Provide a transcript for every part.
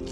Hello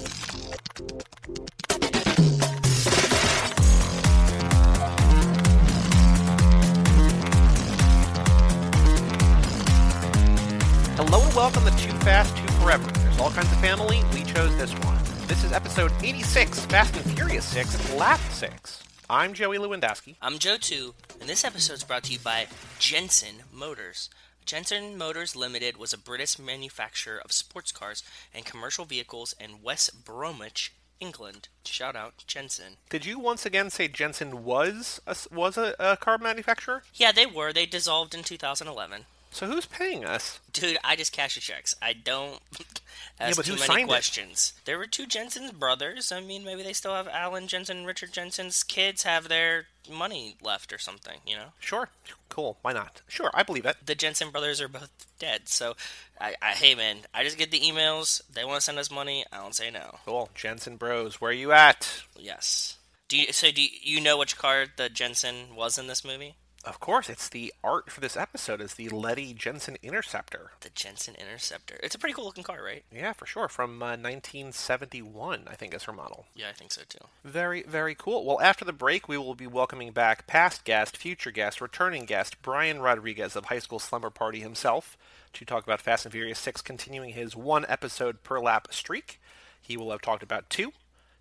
and welcome to Too Fast, Too Forever. There's all kinds of family. We chose this one. This is episode 86, Fast and Furious 6, Lap 6. I'm Joey Lewandowski. I'm Joe 2, and this episode is brought to you by Jensen Motors. Jensen Motors Limited was a British manufacturer of sports cars and commercial vehicles in West Bromwich, England. Shout out Jensen. Did you once again say Jensen was a, was a, a car manufacturer? Yeah, they were. They dissolved in 2011. So who's paying us? Dude, I just cash the checks. I don't ask but too many signed it? questions. There were two Jensen's brothers. I mean, maybe they still have Alan Jensen, and Richard Jensen's kids have their money left or something, you know? Sure. Cool. Why not? Sure, I believe it. the Jensen brothers are both dead. So, I, I hey man, I just get the emails. They want to send us money. I don't say no. Cool. Jensen Bros, where are you at? Yes. Do you, so? Do you, you know which car the Jensen was in this movie? Of course, it's the art for this episode is the Letty Jensen Interceptor. The Jensen Interceptor. It's a pretty cool looking car, right? Yeah, for sure. From uh, 1971, I think is her model. Yeah, I think so too. Very, very cool. Well, after the break, we will be welcoming back past guest, future guest, returning guest, Brian Rodriguez of High School Slumber Party himself to talk about Fast and Furious 6, continuing his one episode per lap streak. He will have talked about two.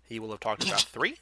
He will have talked about three.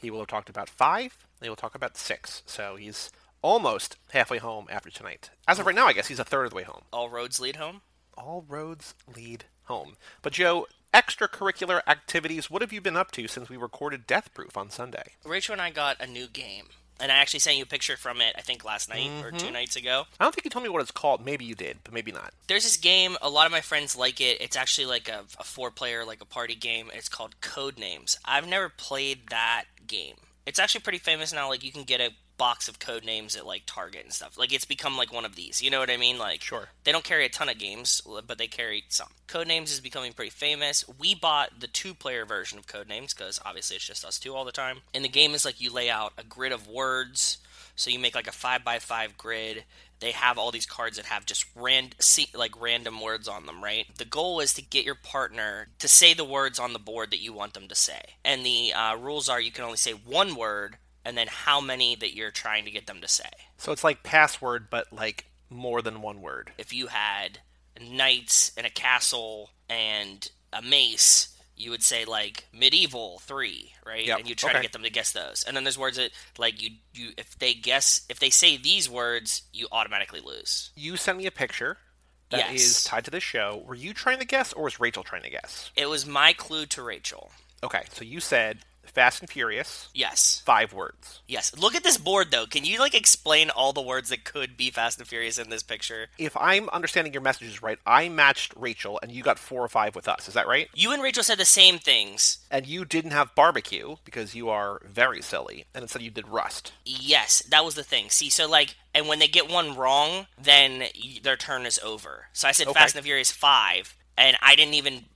He will have talked about five. He will talk about six. So he's almost halfway home after tonight. As of right now, I guess he's a third of the way home. All roads lead home. All roads lead home. But Joe, extracurricular activities, what have you been up to since we recorded Death Proof on Sunday? Rachel and I got a new game, and I actually sent you a picture from it. I think last night or two mm-hmm. nights ago. I don't think you told me what it's called. Maybe you did, but maybe not. There's this game. A lot of my friends like it. It's actually like a, a four-player, like a party game. It's called Code Names. I've never played that game. It's actually pretty famous now. Like you can get a box of code names at like Target and stuff. Like it's become like one of these. You know what I mean? Like Sure. They don't carry a ton of games, but they carry some. Codenames is becoming pretty famous. We bought the two-player version of Codenames because obviously it's just us two all the time. And the game is like you lay out a grid of words. So you make like a five by five grid. They have all these cards that have just rand see, like random words on them, right? The goal is to get your partner to say the words on the board that you want them to say. And the uh, rules are you can only say one word and then how many that you're trying to get them to say. So it's like password, but like more than one word. if you had knights and a castle and a mace, you would say like medieval three, right? Yep, And you try okay. to get them to guess those. And then there's words that like you you if they guess if they say these words, you automatically lose. You sent me a picture that is Yes. tied to the show. Were you trying to guess, or was Rachel trying to guess? It was my clue to Rachel. Okay, so you said Fast and Furious, Yes. five words. Yes. Look at this board though. Can you like explain all the words that could be Fast and Furious in this picture? If I'm understanding your messages right, I matched Rachel, and you got four or five with us. Is that right? You and Rachel said the same things. And you didn't have barbecue because you are very silly, and instead you did rust. Yes, that was the thing. See, so like, and when they get one wrong, then their turn is over. So I said Okay. Fast and Furious five, and I didn't even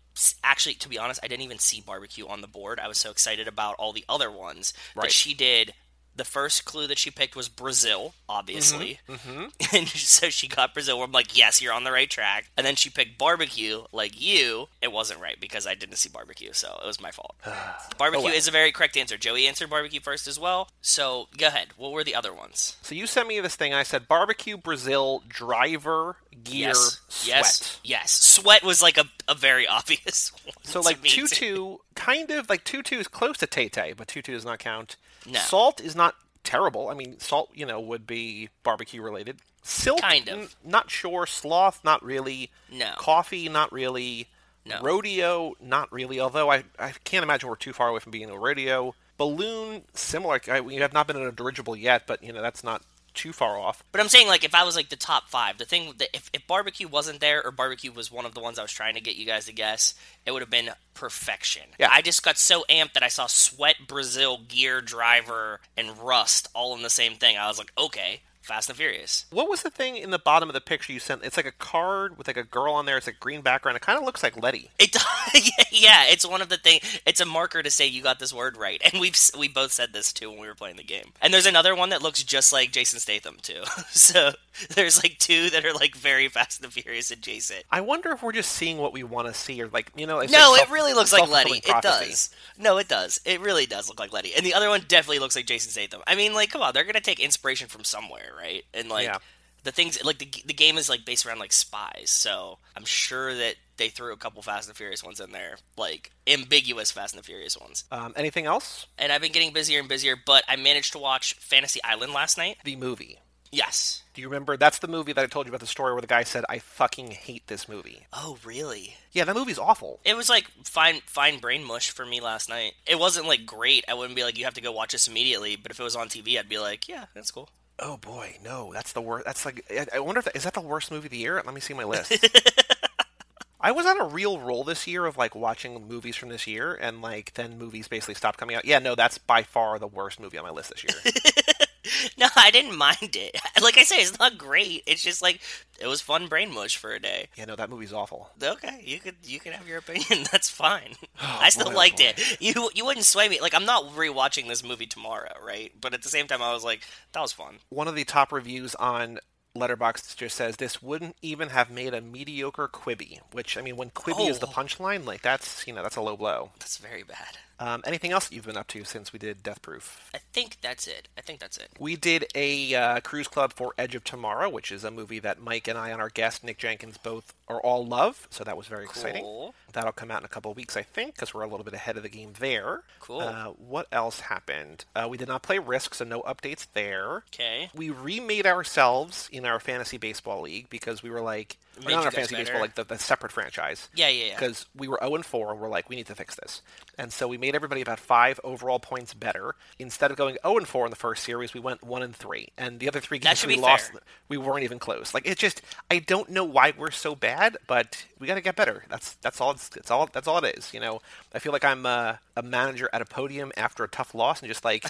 actually, to be honest, I didn't even see barbecue on the board. I was so excited about all the other ones Right. that she did. The first clue that she picked was Brazil, obviously. Mm-hmm. And so she got Brazil. I'm like, yes, you're on the right track. And then she picked barbecue, like you. It wasn't right because I didn't see barbecue, so it was my fault. barbecue Oh, well. is a very correct answer. Joey answered barbecue first as well. So go ahead. What were the other ones? So you sent me this thing. I said barbecue, Brazil, driver, gear, yes. sweat. Yes. Yes. Sweat was like a, a very obvious one. So like me, two two, kind of like two two is close to Tay Tay, but two two does not count. No. Salt is not terrible. I mean, salt you know would be barbecue related. Silk, Kind of. mm, not sure. Sloth, not really. No. Coffee, not really. No. Rodeo, not really. Although I I can't imagine we're too far away from being a rodeo. Balloon, similar. I, we have not been in a dirigible yet, but you know that's not too far off. But I'm saying, like, if I was like the top five, the thing that if, if barbecue wasn't there or barbecue was one of the ones I was trying to get you guys to guess, it would have been perfection. Yeah. I just got so amped that I saw sweat, Brazil, gear, driver, and rust all in the same thing. I was like, okay, Fast and Furious. What was the thing in the bottom of the picture you sent? It's like a card with like a girl on there. It's a green background. It kind of looks like Letty. It does, yeah. It's one of the thing. It's a marker to say you got this word right, and we've we both said this too when we were playing the game. And there's another one that looks just like Jason Statham too. so there's like two that are like very Fast and Furious adjacent. I wonder if we're just seeing what we want to see, or like you know. No, like it really looks like Letty. self-fulfilling It does. No, it does. It really does look like Letty. And the other one definitely looks like Jason Statham. I mean, like, come on, they're gonna take inspiration from somewhere, right? And like Yeah. the things, like the the game is like based around like spies, so I'm sure that they threw a couple Fast and Furious ones in there, like ambiguous Fast and the Furious ones. Um, anything else? And I've been getting busier and busier, but I managed to watch Fantasy Island last night. The movie. Yes. Do you remember? That's the movie that I told you about the story where the guy said, "I fucking hate this movie." Oh, really? Yeah, that movie's awful. It was like fine, fine brain mush for me last night. It wasn't like great. I wouldn't be like, you have to go watch this immediately. But if it was on TV, I'd be like, yeah, that's cool. Oh boy, no, that's the worst. That's like, I- I wonder if that, is that the worst movie of the year? Let me see my list. I was on a real roll this year of like watching movies from this year, and like then movies basically stopped coming out. Yeah, no, that's by far the worst movie on my list this year. No, I didn't mind it. Like I say, it's not great. It's just like it was fun brain mush for a day. yeah, no, that movie's awful. Okay, you could you can have your opinion. That's fine. Oh, I still boy, oh, liked boy. it. You you wouldn't sway me. Like I'm not rewatching this movie tomorrow, right? But at the same time, I was like, that was fun. One of the top reviews on Letterboxd just says this wouldn't even have made a mediocre Quibi. Which I mean, when Quibi is the Oh. punchline, like that's you know that's a low blow. That's very bad. Um, anything else that you've been up to since we did Death Proof? I think that's it. I think that's it. We did a uh, cruise club for Edge of Tomorrow, which is a movie that Mike and I and our guest Nick Jenkins both are all love. So that was very exciting. Cool. That'll come out in a couple weeks, I think, because we're a little bit ahead of the game there. Cool. Uh, what else happened? Uh, we did not play Risk, so no updates there. Okay. We remade ourselves in our fantasy baseball league because we were like, or not our fantasy baseball, like the, the separate franchise Yeah, yeah, yeah. because we were 0 and 4 and we're like, we need to fix this. And so we made everybody about five overall points better. Instead of going 0 and 4 in the first series, we went 1 and 3. And the other three games we lost, fair. we weren't even close. Like it just, I don't know why we're so bad, but we got to get better. That's that's all. It's, it's all. That's all it is. You know, I feel like I'm uh, a manager at a podium after a tough loss and just like.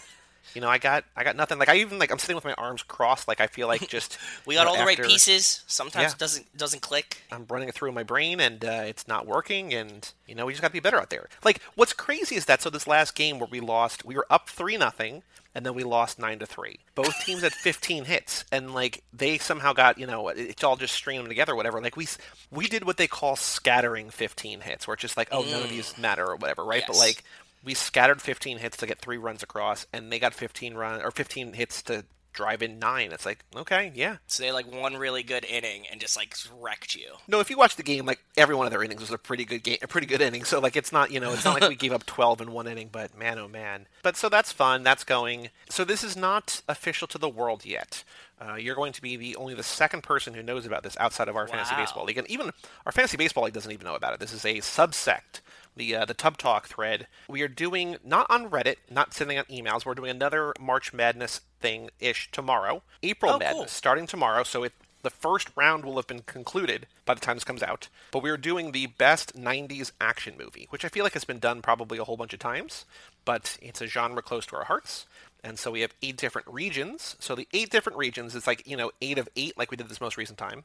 You know, I got I got nothing. Like I even like I'm sitting with my arms crossed. Like I feel like just we you got know, all the right pieces. Sometimes Yeah. it doesn't doesn't click. I'm running it through my brain and uh, it's not working and you know we just got to be better out there. Like what's crazy is that so this last game where we lost, we were up 3 nothing and then we lost 9 to 3. Both teams had 15 hits and like they somehow got, you know, it's all just stringing together whatever. Like we we did what they call scattering 15 hits where it's just like, oh, none of these matter or whatever, right? But like we scattered 15 hits to get 3 runs across and they got 15 run or 15 hits to drive in 9. It's like, okay, yeah. So they like one really good inning and just like wrecked you. No, if you watch the game, like every one of their innings was a pretty good game, a pretty good inning. So like it's not, you know, it's not like we gave up 12 in one inning, but man, oh man. But so that's fun. That's going. So this is not official to the world yet. Uh, you're going to be the only the second person who knows about this outside of our fantasy baseball league, and even our fantasy baseball league doesn't even know about it. This is a subsect, the uh, the Tub Talk thread. We are doing not on Reddit, not sending out emails. We're doing another March Madness thing ish tomorrow, April Oh, cool. Madness starting tomorrow. So it the first round will have been concluded by the time this comes out, but we are doing the best 90s action movie, which I feel like has been done probably a whole bunch of times, but it's a genre close to our hearts. And so we have eight different regions. So the eight different regions is like, you know, eight of eight, like we did this most recent time.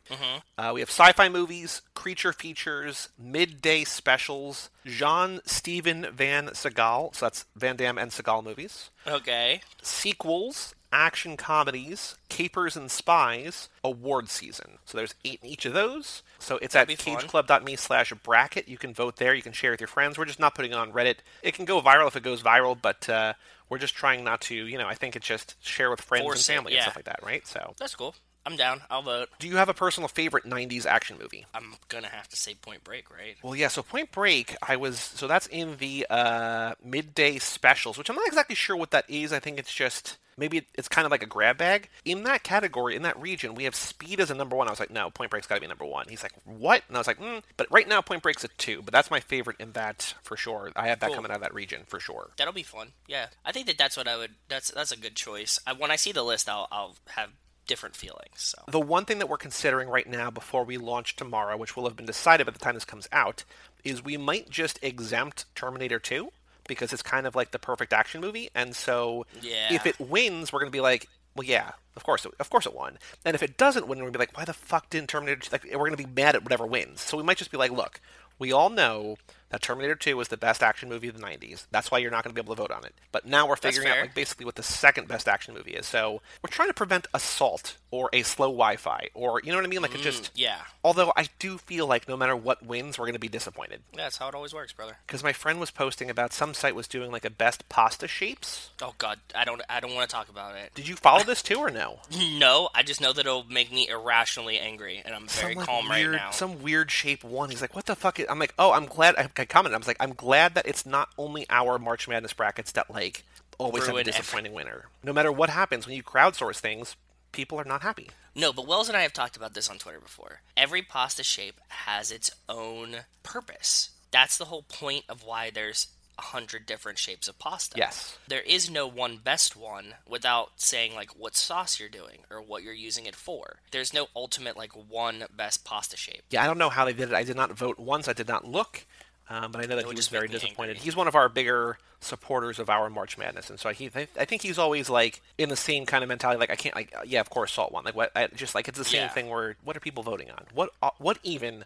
Uh, we have sci fi movies, creature features, midday specials, Jean Steven Van Seagal. So that's Van Damme and Seagal movies Okay. sequels, action comedies, capers and spies, award season. So there's eight in each of those. So it's That'd at cageclub.me slash bracket. You can vote there. You can share with your friends. We're just not putting it on Reddit. It can go viral if it goes viral, but uh, we're just trying not to, you know, I think it's just share with friends Force and family and yeah. stuff like that, right? So That's cool. I'm down. I'll vote. do you have a personal favorite 90s action movie? I'm gonna have to say Point Break, right? Well, yeah. So Point Break, I was so that's in the uh, midday specials, which I'm not exactly sure what that is. I think it's just maybe it's kind of like a grab bag. In that category, in that region, we have Speed as a number one. I was like, no, Point Break's got to be number one. He's like, what? And I was like, mm. but right now Point Break's a two. But that's my favorite in that for sure. I have that Cool. coming out of that region for sure. That'll be fun. Yeah, I think that that's what I would. That's that's a good choice. I, when I see the list, I'll I'll have different feelings. So The one thing that we're considering right now before we launch tomorrow, which will have been decided by the time this comes out, is we might just exempt Terminator 2 because it's kind of like the perfect action movie. And so Yeah. if it wins, we're going to be like, well, yeah, of course, it, of course it won. And if it doesn't win, we're gonna be like, why the fuck didn't Terminator? Like, we're gonna be mad at whatever wins. So we might just be like, look, we all know that Terminator 2 was the best action movie of the 90s. That's why you're not going to be able to vote on it. But now we're figuring out like basically what the second best action movie is. So we're trying to prevent assault or a slow Wi-Fi or you know what I mean? Like it just Mm, yeah. Although I do feel like no matter what wins, we're going to be disappointed. Yeah, that's how it always works, brother. Because my friend was posting about some site was doing like a best pasta shapes. Oh god, I don't I don't want to talk about it. Did you follow this too or no? No, I just know that it'll make me irrationally angry, and I'm very some, like, calm weird, right now. Some weird shape one. He's like, "What the fuck?" Is-? I'm like, "Oh, I'm glad." I, I commented. I was like, "I'm glad that it's not only our March Madness brackets that like always have a Ruin every- disappointing winner. No matter what happens when you crowdsource things, people are not happy." No, but Wells and I have talked about this on Twitter before. Every pasta shape has its own purpose. That's the whole point of why there's a hundred different shapes of pasta. Yes. There is no one best one without saying like what sauce you're doing or what you're using it for. There's no ultimate like one best pasta shape. Yeah, I don't know how they did it. I did not vote once. I did not look. Um, but I know that he was very disappointed. angry. He's one of our bigger supporters of our March Madness, and so he, I think he's always like in the same kind of mentality. Like I can't, like uh, yeah, of course, Salt won. Like what? I, just like it's the same Yeah. thing. Where what are people voting on? What uh, what even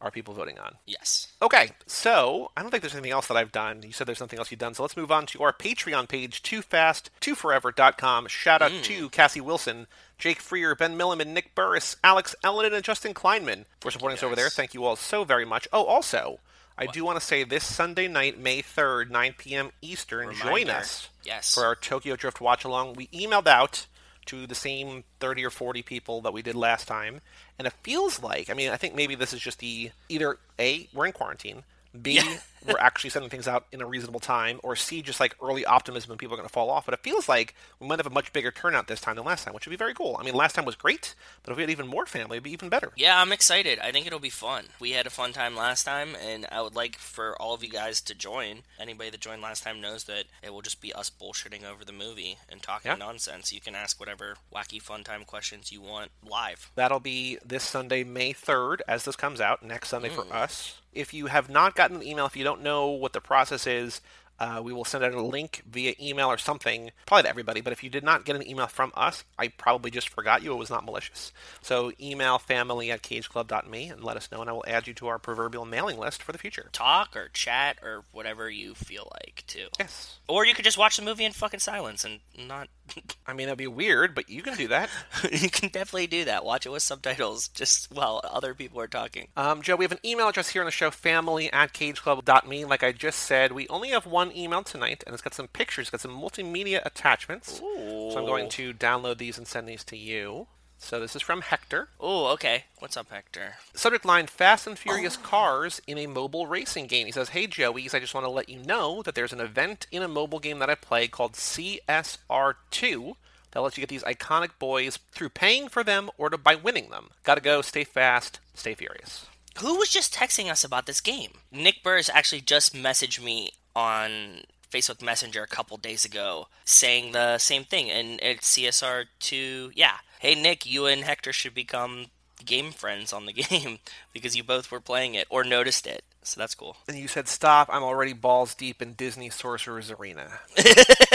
are people voting on? Yes. Okay, so I don't think there's anything else that I've done. You said there's something else you've done, so let's move on to our Patreon page, toofast2forever.com. Shout out to Cassie Wilson, Jake Freer, Ben Milliman, Nick Burris, Alex Ellen, and Justin Kleinman for supporting us over there. Thank you all so very much. Oh, also, I do want to say this Sunday night, May 3rd, 9 p.m. Eastern, join us Yes. for our Tokyo Drift watch along. We emailed out to the same 30 or 40 people that we did last time, and it feels like, I mean, I think maybe this is just the either A, we're in quarantine, B, we're actually sending things out in a reasonable time, or C, just like early optimism and people are going to fall off. But it feels like we might have a much bigger turnout this time than last time, which would be very cool. I mean, last time was great, but if we had even more family, it'd be even better. Yeah, I'm excited. I think it'll be fun. We had a fun time last time, and I would like for all of you guys to join. Anybody that joined last time knows that it will just be us bullshitting over the movie and talking Yeah. nonsense. You can ask whatever wacky fun time questions you want live. That'll be this Sunday, May 3rd, as this comes out, next Sunday for mm. us. If you have not gotten an email, if you don't know what the process is, uh, we will send out a link via email or something, probably to everybody. But if you did not get an email from us, I probably just forgot you. It was not malicious. So email family at cageclub.me and let us know, and I will add you to our proverbial mailing list for the future. Talk or chat or whatever you feel like too. Yes. Or you could just watch the movie in fucking silence and not. I mean, that'd be weird, but you can do that. you can definitely do that. Watch it with subtitles, just while other people are talking. Um, Joe, we have an email address here on the show, family at cageclub.me. Like I just said, we only have one email tonight, and it's got some pictures, got some multimedia attachments. So I'm going to download these and send these to you. So this is from Hector. Oh, okay. What's up, Hector? Subject line Fast and Furious cars in a mobile racing game. He says, Hey Joey's, I just want to let you know that there's an event in a mobile game that I play called CSR2 that lets you get these iconic boys through paying for them or to, by winning them. Gotta go, stay fast, stay furious. Who was just texting us about this game? Nick Burrs actually just messaged me on Facebook Messenger a couple days ago saying the same thing, and it's CSR 2. Yeah. Hey, Nick, you and Hector should become game friends on the game because you both were playing it or noticed it. So that's cool. And you said, Stop, I'm already balls deep in Disney Sorcerer's Arena.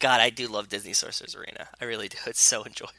God, I do love Disney Sorcerer's Arena. I really do. It's so enjoyable.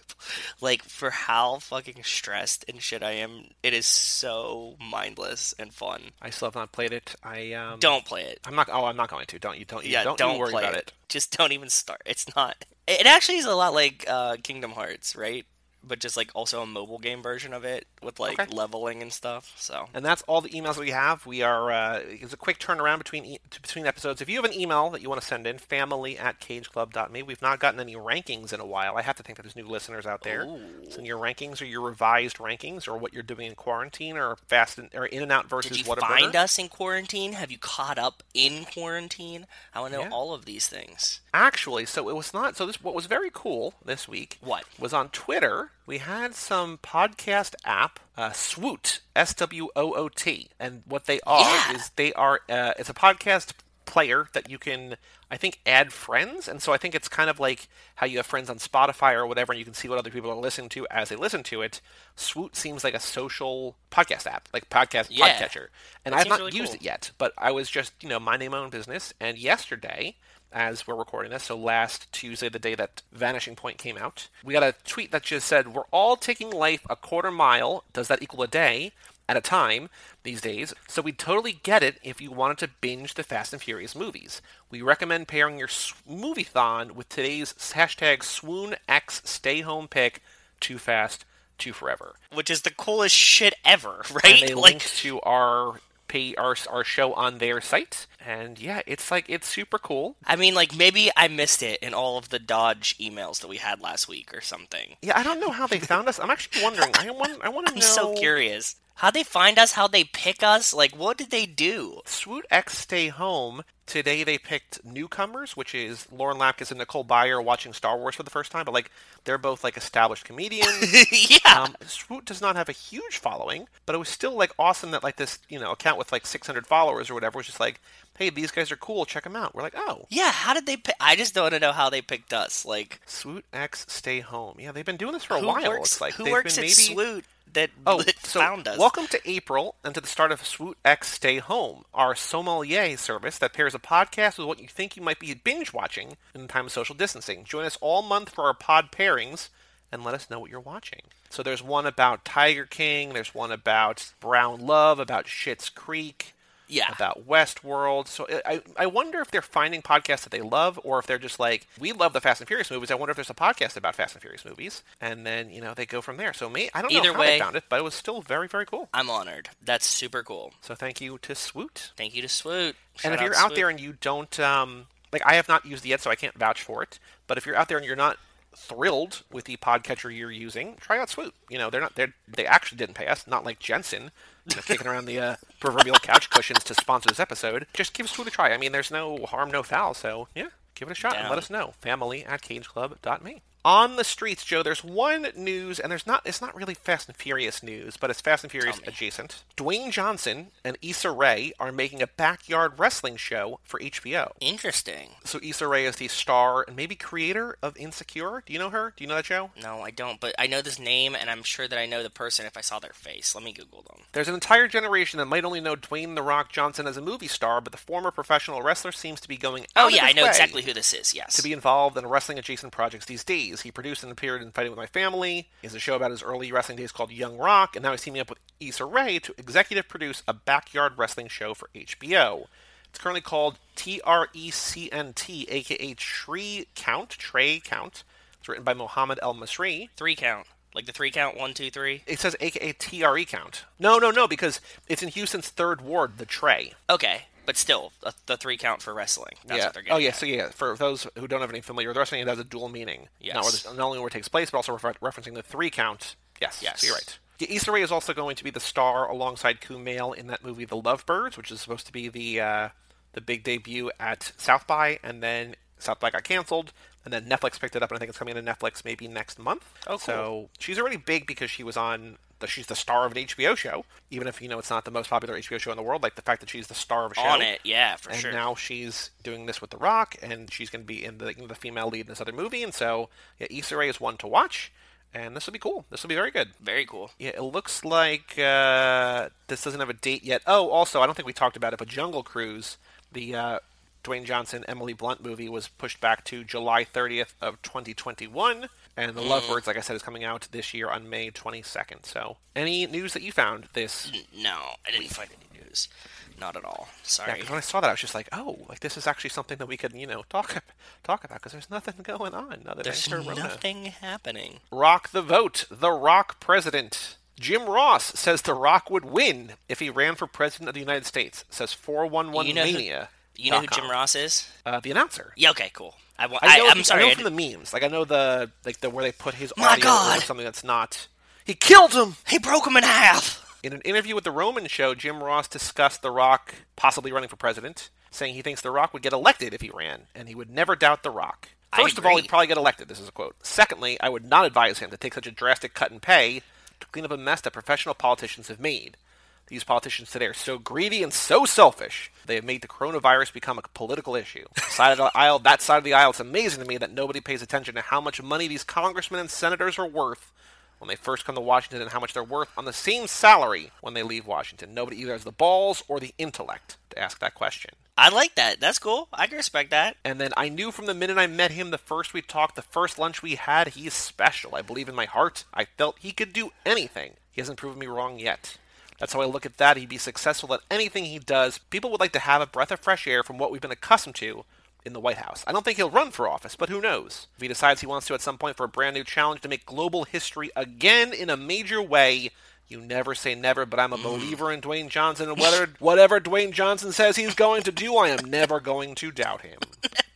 Like, for how fucking stressed and shit I am, it is so mindless and fun. I still have not played it. I um, Don't play it. I'm not. Oh, I'm not going to. Don't you? Don't you? yeah, don't, don't, worry about it. it. Just don't even start. It's not. It actually is a lot like uh, Kingdom Hearts, right? But just like also a mobile game version of it with like Okay. leveling and stuff. So And that's all the emails that we have. We are uh, it's a quick turnaround between e- between episodes. If you have an email that you want to send in, family at cageclub.me. We've not gotten any rankings in a while. I have to think that there's new listeners out there. Ooh. Send your rankings or your revised rankings or what you're doing in quarantine or fast in, or in and out versus did you find us in quarantine? Have you caught up in quarantine? I want to know Yeah. all of these things. Actually, so it was not. So this what was very cool this week. What? was on Twitter? We had some podcast app, uh, Swoot, S W O O T, and what they are Yeah. is they are. Uh, it's a podcast player that you can, I think, add friends. And so I think it's kind of like how you have friends on Spotify or whatever, and you can see what other people are listening to as they listen to it. Swoot seems like a social podcast app, like podcast Yeah. podcatcher. And I've not really used cool. it yet, but I was just, you know, minding my own business. And yesterday, as we're recording this, so last Tuesday, the day that Vanishing Point came out, we got a tweet that just said, We're all taking life a quarter mile. Does that equal a day? At a time these days, so we totally get it if you wanted to binge the Fast and Furious movies. We recommend pairing your s- movie-thon with today's hashtag Swoot X Stay Home pick, Too Fast, Too Forever. Which is the coolest shit ever, right? Like, to our pay our our show on their site, and yeah, it's like it's super cool. I mean, like maybe I missed it in all of the Dodge emails that we had last week or something. Yeah, I don't know how they found us. I'm actually wondering. I want I want to I'm know. so curious. How'd they find us? How'd they pick us? Like, what did they do? Swoot X Stay Home. Today they picked newcomers, which is Lauren Lapkus and Nicole Byer watching Star Wars for the first time, but like they're both like established comedians. yeah. Um, Swoot does not have a huge following, but it was still like awesome that like this you know account with like 600 followers or whatever was just like, hey, these guys are cool, check them out. We're like, oh, yeah, how did they pick? I just don't know how they picked us. Like, Swoot X Stay Home. Yeah, they've been doing this for a who while. works, it's like who works been at maybe Swoot that, Oh, that so found us? welcome to April and to the start of Swoot X Stay Home, our sommelier service that pairs a podcast with what you think you might be binge watching in the time of social distancing. Join us all month for our pod pairings and let us know what you're watching. So there's one about Tiger King, there's one about Brown Love, about Schitt's Creek, Yeah. about Westworld. So I, I- I wonder if they're finding podcasts that they love, or if they're just like, we love the Fast and Furious movies. I wonder if there's a podcast about Fast and Furious movies, and then you know they go from there. So me, I don't know Either how way- they found it, but it was still very very cool. I'm honored. That's super cool. So thank you to Swoot. Thank you to Swoot. and if you're out out there and you don't um, like, I have not used it yet, so I can't vouch for it. But if you're out there and you're not thrilled with the podcatcher you're using, try out Swoot. You know, they're not they they actually didn't pay us, not like Jensen, you know, kicking around the uh, proverbial couch cushions to sponsor this episode. Just give Swoot a try. I mean, there's no harm, no foul. So yeah, give it a shot and let us know. Family at cageclub.me. On the streets, Joe, there's one news, and there's not. It's not really Fast and Furious news, but it's Fast and Furious adjacent. Dwayne Johnson and Issa Rae are making a backyard wrestling show for HBO. Interesting. So Issa Rae is the star and maybe creator of Insecure. Do you know her? Do you know that show? No, I don't. But I know this name, and I'm sure that I know the person if I saw their face. Let me Google them. There's an entire generation that might only know Dwayne the Rock Johnson as a movie star, but the former professional wrestler seems to be going Oh yeah, I know exactly who this is. Yes. to be involved in wrestling adjacent projects these days. He produced and appeared in Fighting with My Family. He has a show about his early wrestling days called Young Rock, and now he's teaming up with Issa Rae to executive produce a backyard wrestling show for HBO. It's currently called T R E C N T, aka Tree Count, Trey Count. It's written by Mohammed El Masri. three count, like the three count. One, two, three. It says aka TRE count. No, no, no, because it's in Houston's third ward, the Trey. Okay, but still, the, the three count for wrestling. That's yeah. what they're getting. oh, yeah. at. So yeah, for those who don't have any familiar with wrestling, it has a dual meaning. Yes. Not, this- not only where it takes place, but also refer- referencing the three count. Yes. Yes. So you're right. Yeah, Issa Rae is also going to be the star alongside Kumail in that movie, The Lovebirds, which is supposed to be the uh, the big debut at South by, and then South by got canceled, and then Netflix picked it up, and I think it's coming to Netflix maybe next month. Oh, cool. So she's already big because she was on. The, she's the star of an HBO show, even if you know it's not the most popular HBO show in the world. Like the fact that she's the star of a show On it, yeah, for and sure. And now she's doing this with The Rock, and she's going to be in the know, the female lead in this other movie. And so, yeah, Issa Rae is one to watch, and this will be cool. This will be very good. Very cool. Yeah, it looks like uh, this doesn't have a date yet. Oh, also, I don't think we talked about it, but Jungle Cruise, the uh, Dwayne Johnson Emily Blunt movie, was pushed back to July 30th of 2021, and The Love Lovebirds, like I said, is coming out this year on May 22nd. So, any news that you found this No, I didn't find any news. Not at all. Yeah, when I saw that, I was just like, "Oh, like this is actually something that we could, you know, talk talk about because there's nothing going on There's nothing happening. Rock the vote. The Rock president. Jim Ross says The Rock would win if he ran for president of the United States. Says four one one You know who- mania. You know who Jim Ross is? Uh, the announcer. Yeah. Okay. Cool. I, I know. I, am sorry. I know from the memes. Like I know the like the where they put his My audio God. or something that's not. He killed him. he broke him in half. In an interview with The Roman Show, Jim Ross discussed The Rock possibly running for president, saying he thinks The Rock would get elected if he ran, and he would never doubt The Rock. First of all, he'd probably get elected. This is a quote. Secondly, I would not advise him to take such a drastic cut in pay to clean up a mess that professional politicians have made. These politicians today are so greedy and so selfish. They have made the coronavirus become a political issue. Side of the aisle, that side of the aisle, it's amazing to me that nobody pays attention to how much money these congressmen and senators are worth when they first come to Washington and how much they're worth on the same salary when they leave Washington. Nobody either has the balls or the intellect to ask that question. I like that. That's cool. I can respect that. And then I knew from the minute I met him, the first we talked, the first lunch we had, he's special. I believe in my heart. I felt he could do anything. He hasn't proven me wrong yet. That's how I look at that. He'd be successful at anything he does. People would like to have a breath of fresh air from what we've been accustomed to in the White House. I don't think he'll run for office, but who knows? If he decides he wants to at some point for a brand new challenge to make global history again in a major way, you never say never, but I'm a believer in Dwayne Johnson, and whether whatever Dwayne Johnson says he's going to do, I am never going to doubt him.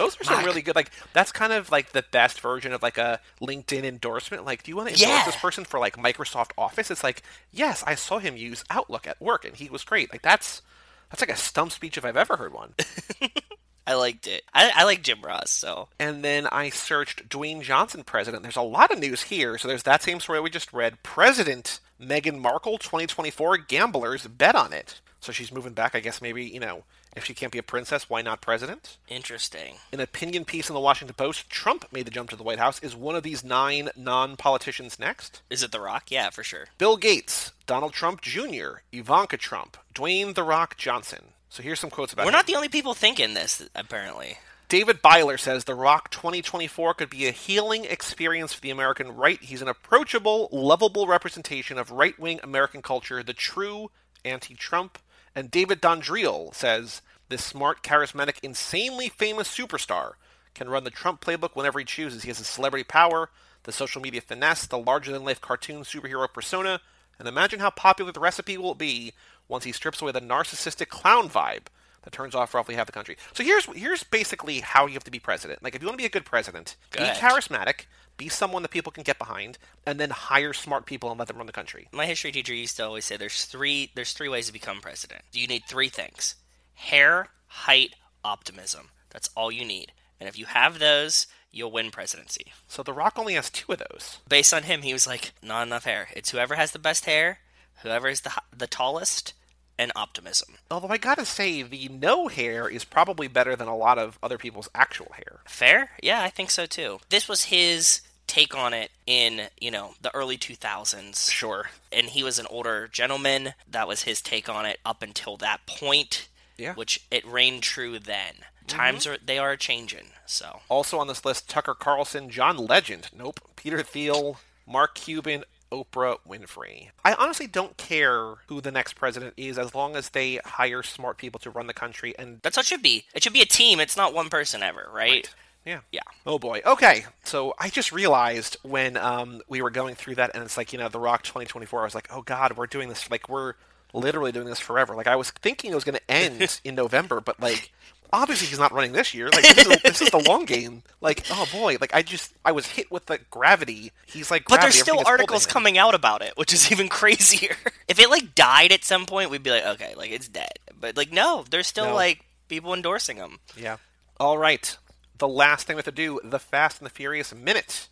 Those are some really good. Like that's kind of like the best version of like a LinkedIn endorsement. Like, do you want to endorse Yeah. this person for like Microsoft Office? It's like, yes, I saw him use Outlook at work, and he was great. Like that's that's like a stump speech if I've ever heard one. I liked it. I, I like Jim Ross, so And then I searched Dwayne Johnson president. There's a lot of news here. So there's that same story we just read. President Meghan Markle 2024 gamblers bet on it. So she's moving back. I guess maybe, you know, if she can't be a princess, why not president? interesting. An opinion piece in the Washington Post Trump made the jump to the White House. Is one of these nine non politicians next? Is it The Rock? Yeah, for sure. Bill Gates, Donald Trump Jr., Ivanka Trump, Dwayne The Rock Johnson. So here's some quotes about We're him. not the only people thinking this, apparently. David Byler says The Rock 2024 could be a healing experience for the American right. He's an approachable, lovable representation of right wing American culture, the true anti Trump. And David Von Drehle says this smart, charismatic, insanely famous superstar can run the Trump playbook whenever he chooses. He has the celebrity power, the social media finesse, the larger than life cartoon superhero persona, and imagine how popular the recipe will be once he strips away the narcissistic clown vibe that turns off roughly half the country. So here's here's basically how you have to be president. Like if you want to be a good president, Go be ahead. charismatic, be someone that people can get behind, and then hire smart people and let them run the country. My history teacher used to always say there's three there's three ways to become president. You need three things. Hair, height, optimism. That's all you need. And if you have those, you'll win presidency. So The Rock only has two of those. Based on him, he was like, not enough hair. It's whoever has the best hair, whoever is the the tallest, and optimism. Although I gotta say, the no hair is probably better than a lot of other people's actual hair. Fair? Yeah, I think so too. This was his take on it in, you know, the early 2000s. Sure. And he was an older gentleman. That was his take on it up until that point. Yeah. Which it reigned true then. Mm-hmm. Times are they are changing, so Also on this list, Tucker Carlson, John Legend, nope, Peter Thiel, Mark Cuban, Oprah Winfrey. I honestly don't care who the next president is as long as they hire smart people to run the country and that's how it should be. It should be a team. It's not one person ever, right? yeah. Yeah. Oh boy. Okay. So I just realized when um, we were going through that, and it's like you know, The Rock 2024. I was like, oh god, we're doing this. Like we're literally doing this forever. Like I was thinking it was going to end in November, but like obviously he's not running this year. Like this is, this is the long game. Like oh boy. Like I just I was hit with the gravity. He's like, But there's still everything is pulled to articles coming out about it, which is even crazier. if it like died at some point, we'd be like, okay, like it's dead. But like no, there's still No. like people endorsing him. Yeah. All right. The last thing we have to do, the Fast and the Furious minute.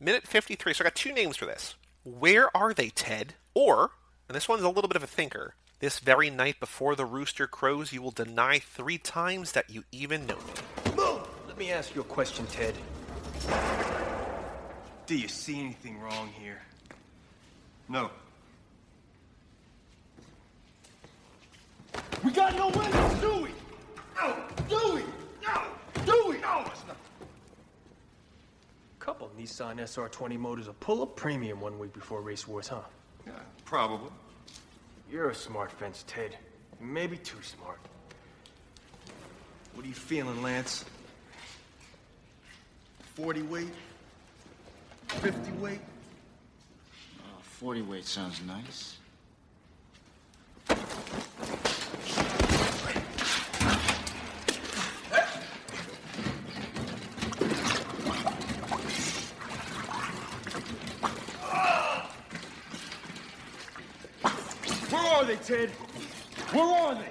Minute 53. So I got two names for this. Where are they, Ted? Or, and this one's a little bit of a thinker, this very night before the rooster crows, you will deny three times that you even know me. Move! Let me ask you a question, Ted. Do you see anything wrong here? No. We got no windows, do we? No! Do we? No! Do we? No! It's not. Couple Nissan SR20 motors will pull a premium one week before race wars, huh? Yeah, probably. You're a smart fence, Ted. Maybe too smart. What are you feeling, Lance? 40 weight? 50 weight? Uh, 40 weight sounds nice. Ted? Where are they?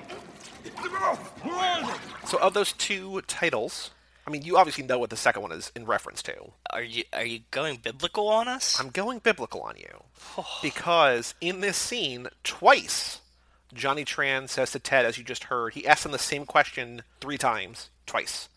Where are they? So, of those two titles, I mean, you obviously know what the second one is in reference to. Are you are you going biblical on us? I'm going biblical on you. Because in this scene, twice, Johnny Tran says to Ted, as you just heard, he asks him the same question three times, twice.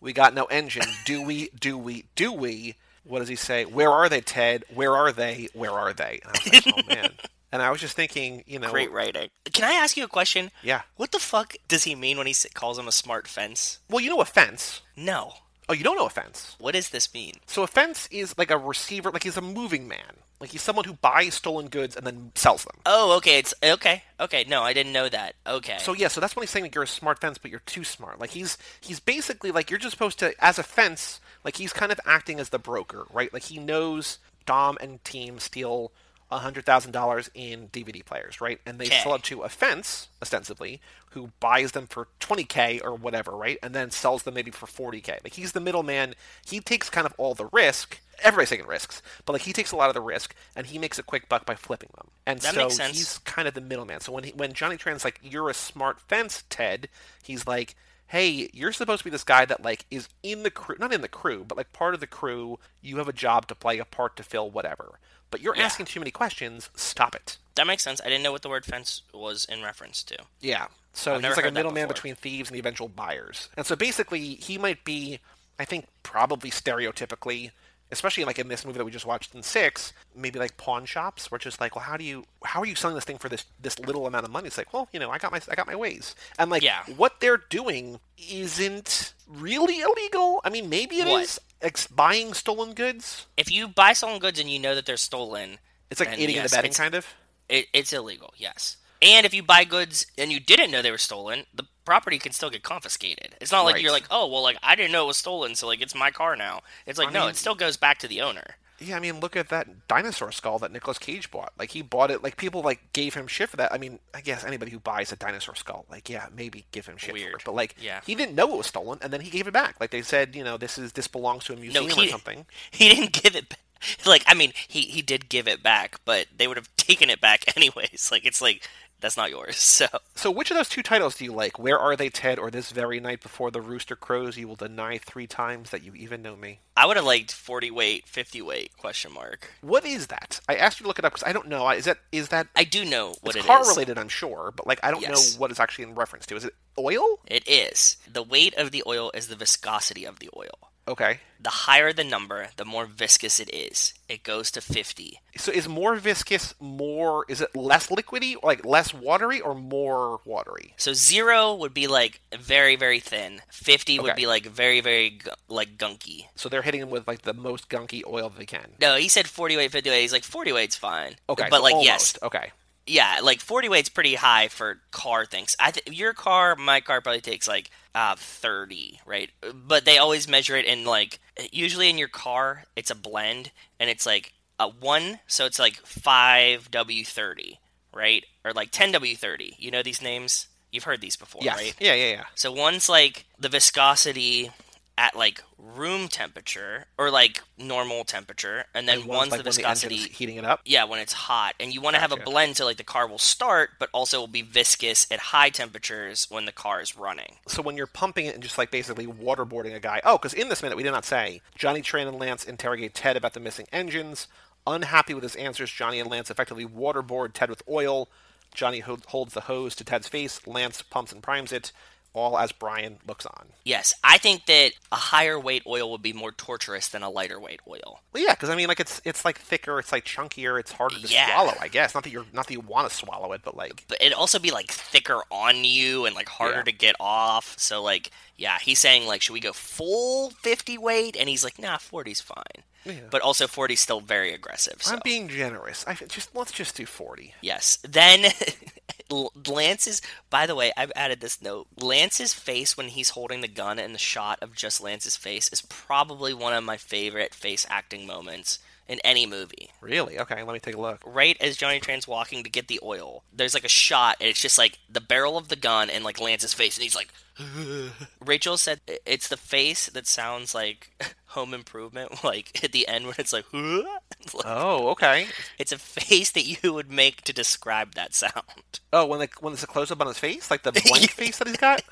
We got no engine. Do we? Do we? Do we? What does he say? Where are they, Ted? Where are they? Where are they? And I was like, oh man. And I was just thinking, you know, Great writing. Can I ask you a question? Yeah. What the fuck does he mean when he calls him a smart fence? well, you know, a fence. No. Oh, you don't know a fence. What does this mean? So a fence is like a receiver, like he's a moving man. Like he's someone who buys stolen goods and then sells them. Oh, okay. It's okay. Okay. No, I didn't know that. Okay. So yeah, so that's when he's saying like you're a smart fence, but you're too smart. Like he's he's basically like you're just supposed to, as a fence, like he's kind of acting as the broker, right? Like he knows Dom and team steal hundred thousand dollars in DVD players, right? And they sell it to a fence, ostensibly, who buys them for twenty k or whatever, right? And then sells them maybe for forty k. Like he's the middleman. He takes kind of all the risk. Everybody's taking risks, but like he takes a lot of the risk, and he makes a quick buck by flipping them. And That so he's kind of the middleman. So when he, when Johnny Tran's like, "You're a smart fence, Ted," he's like, "Hey, you're supposed to be this guy that like is in the crew, not in the crew, but like part of the crew. You have a job to play, a part to fill, whatever. But you're Yeah. asking too many questions. Stop it." that makes sense. I didn't know what the word fence was in reference to. Yeah. So I've he's like a middleman between thieves and the eventual buyers. And so basically, he might be, I think, probably stereotypically, especially like in this movie that we just watched in six, maybe like pawn shops, where it's just like, well, how do you, how are you selling this thing for this this little amount of money? It's like, well, you know, I got my I got my ways, and like Yeah. what they're doing isn't really illegal. I mean, maybe it is What? Ex- buying stolen goods. If you buy stolen goods and you know that they're stolen, It's like and yes, abetting, it's- kind of. It, it's illegal, yes. And if you buy goods and you didn't know they were stolen, the property can still get confiscated. It's not like Right. you're like, oh, well, like I didn't know it was stolen, so like it's my car now. It's like I no, mean- it still goes back to the owner. Yeah, I mean, look at that dinosaur skull that Nicolas Cage bought. Like he bought it. Like people like gave him shit for that. I mean, I guess anybody who buys a dinosaur skull, like yeah, maybe give him shit for Weird. it. But like, Yeah. he didn't know it was stolen, and then he gave it back. Like they said, you know, this is this belongs to a museum he, or something. He didn't give it. back. Like I mean, he he did give it back, but they would have taken it back anyways. Like it's like that's not yours. So So which of those two titles do you like? Where are they, Ted? Or this very night before the rooster crows, you will deny three times that you even know me. I would have liked forty weight, fifty weight question mark. What is that? I asked you to look it up because I don't know. Is that is that I do know what it's it car is. related? I'm sure, but like I don't Yes. know what it's actually in reference to. Is it oil? It is the weight of the oil is the viscosity of the oil. Okay. The higher the number, the more viscous it is. It goes to 50. So is more viscous more? Is it less liquidy, like less watery, or more watery? So zero would be like very, very thin. 50 would be like very, very like gunky. So they're hitting him with like the most gunky oil they can. No, he said 40 weight, 50 weight. He's like 40 weight's fine. Okay, but so like almost. yes, Okay. Yeah, like 40 weight's pretty high for car things. I th- your car, my car probably takes like uh 30, right? But they always measure it in like usually in your car, it's a blend and it's like a 1, so it's like 5W30, right? Or like 10W30. You know these names? You've heard these before, Yes. right? Yeah, yeah, yeah. So one's like the viscosity at like room temperature or like normal temperature and then And one's, like the viscosity the heating it up. yeah, when it's hot, and you want to have a blend so like the car will start, but also will be viscous at high temperatures when the car is running. So when you're pumping it and just like basically waterboarding a guy. Oh, because in this minute we did not say Johnny Tran and Lance interrogate Ted about the missing engines. Unhappy with his answers, Johnny and Lance effectively waterboard Ted with oil. Johnny ho- holds the hose to Ted's face. Lance pumps and primes it, all as Brian looks on. Yes, I think that a higher weight oil would be more torturous than a lighter weight oil. Well, yeah, because I mean, like it's it's like thicker, it's like chunkier, it's harder to Yeah. swallow. I guess not that you're not that you want to swallow it, but like But it'd also be like thicker on you and like harder Yeah. to get off. So like, yeah, he's saying like, should we go full 50 weight? And he's like, nah, 40's fine. But also 40's still very aggressive. So. I'm being generous. I just let's just do forty. Yes. Then Lance's. By the way, I've added this note. Lance's face when he's holding the gun and the shot of just Lance's face is probably one of my favorite face acting moments in any movie. Really? Okay, let me take a look. Right as Johnny Tran's walking to get the oil, there's like a shot, and it's just like the barrel of the gun and like Lance's face, and he's like. Rachel said it's the face that sounds like Home Improvement, like at the end when it's like, it's, like- Oh, okay. it's a face that you would make to describe that sound. Oh, when the when there's a close up on his face, like the blank face that he's got.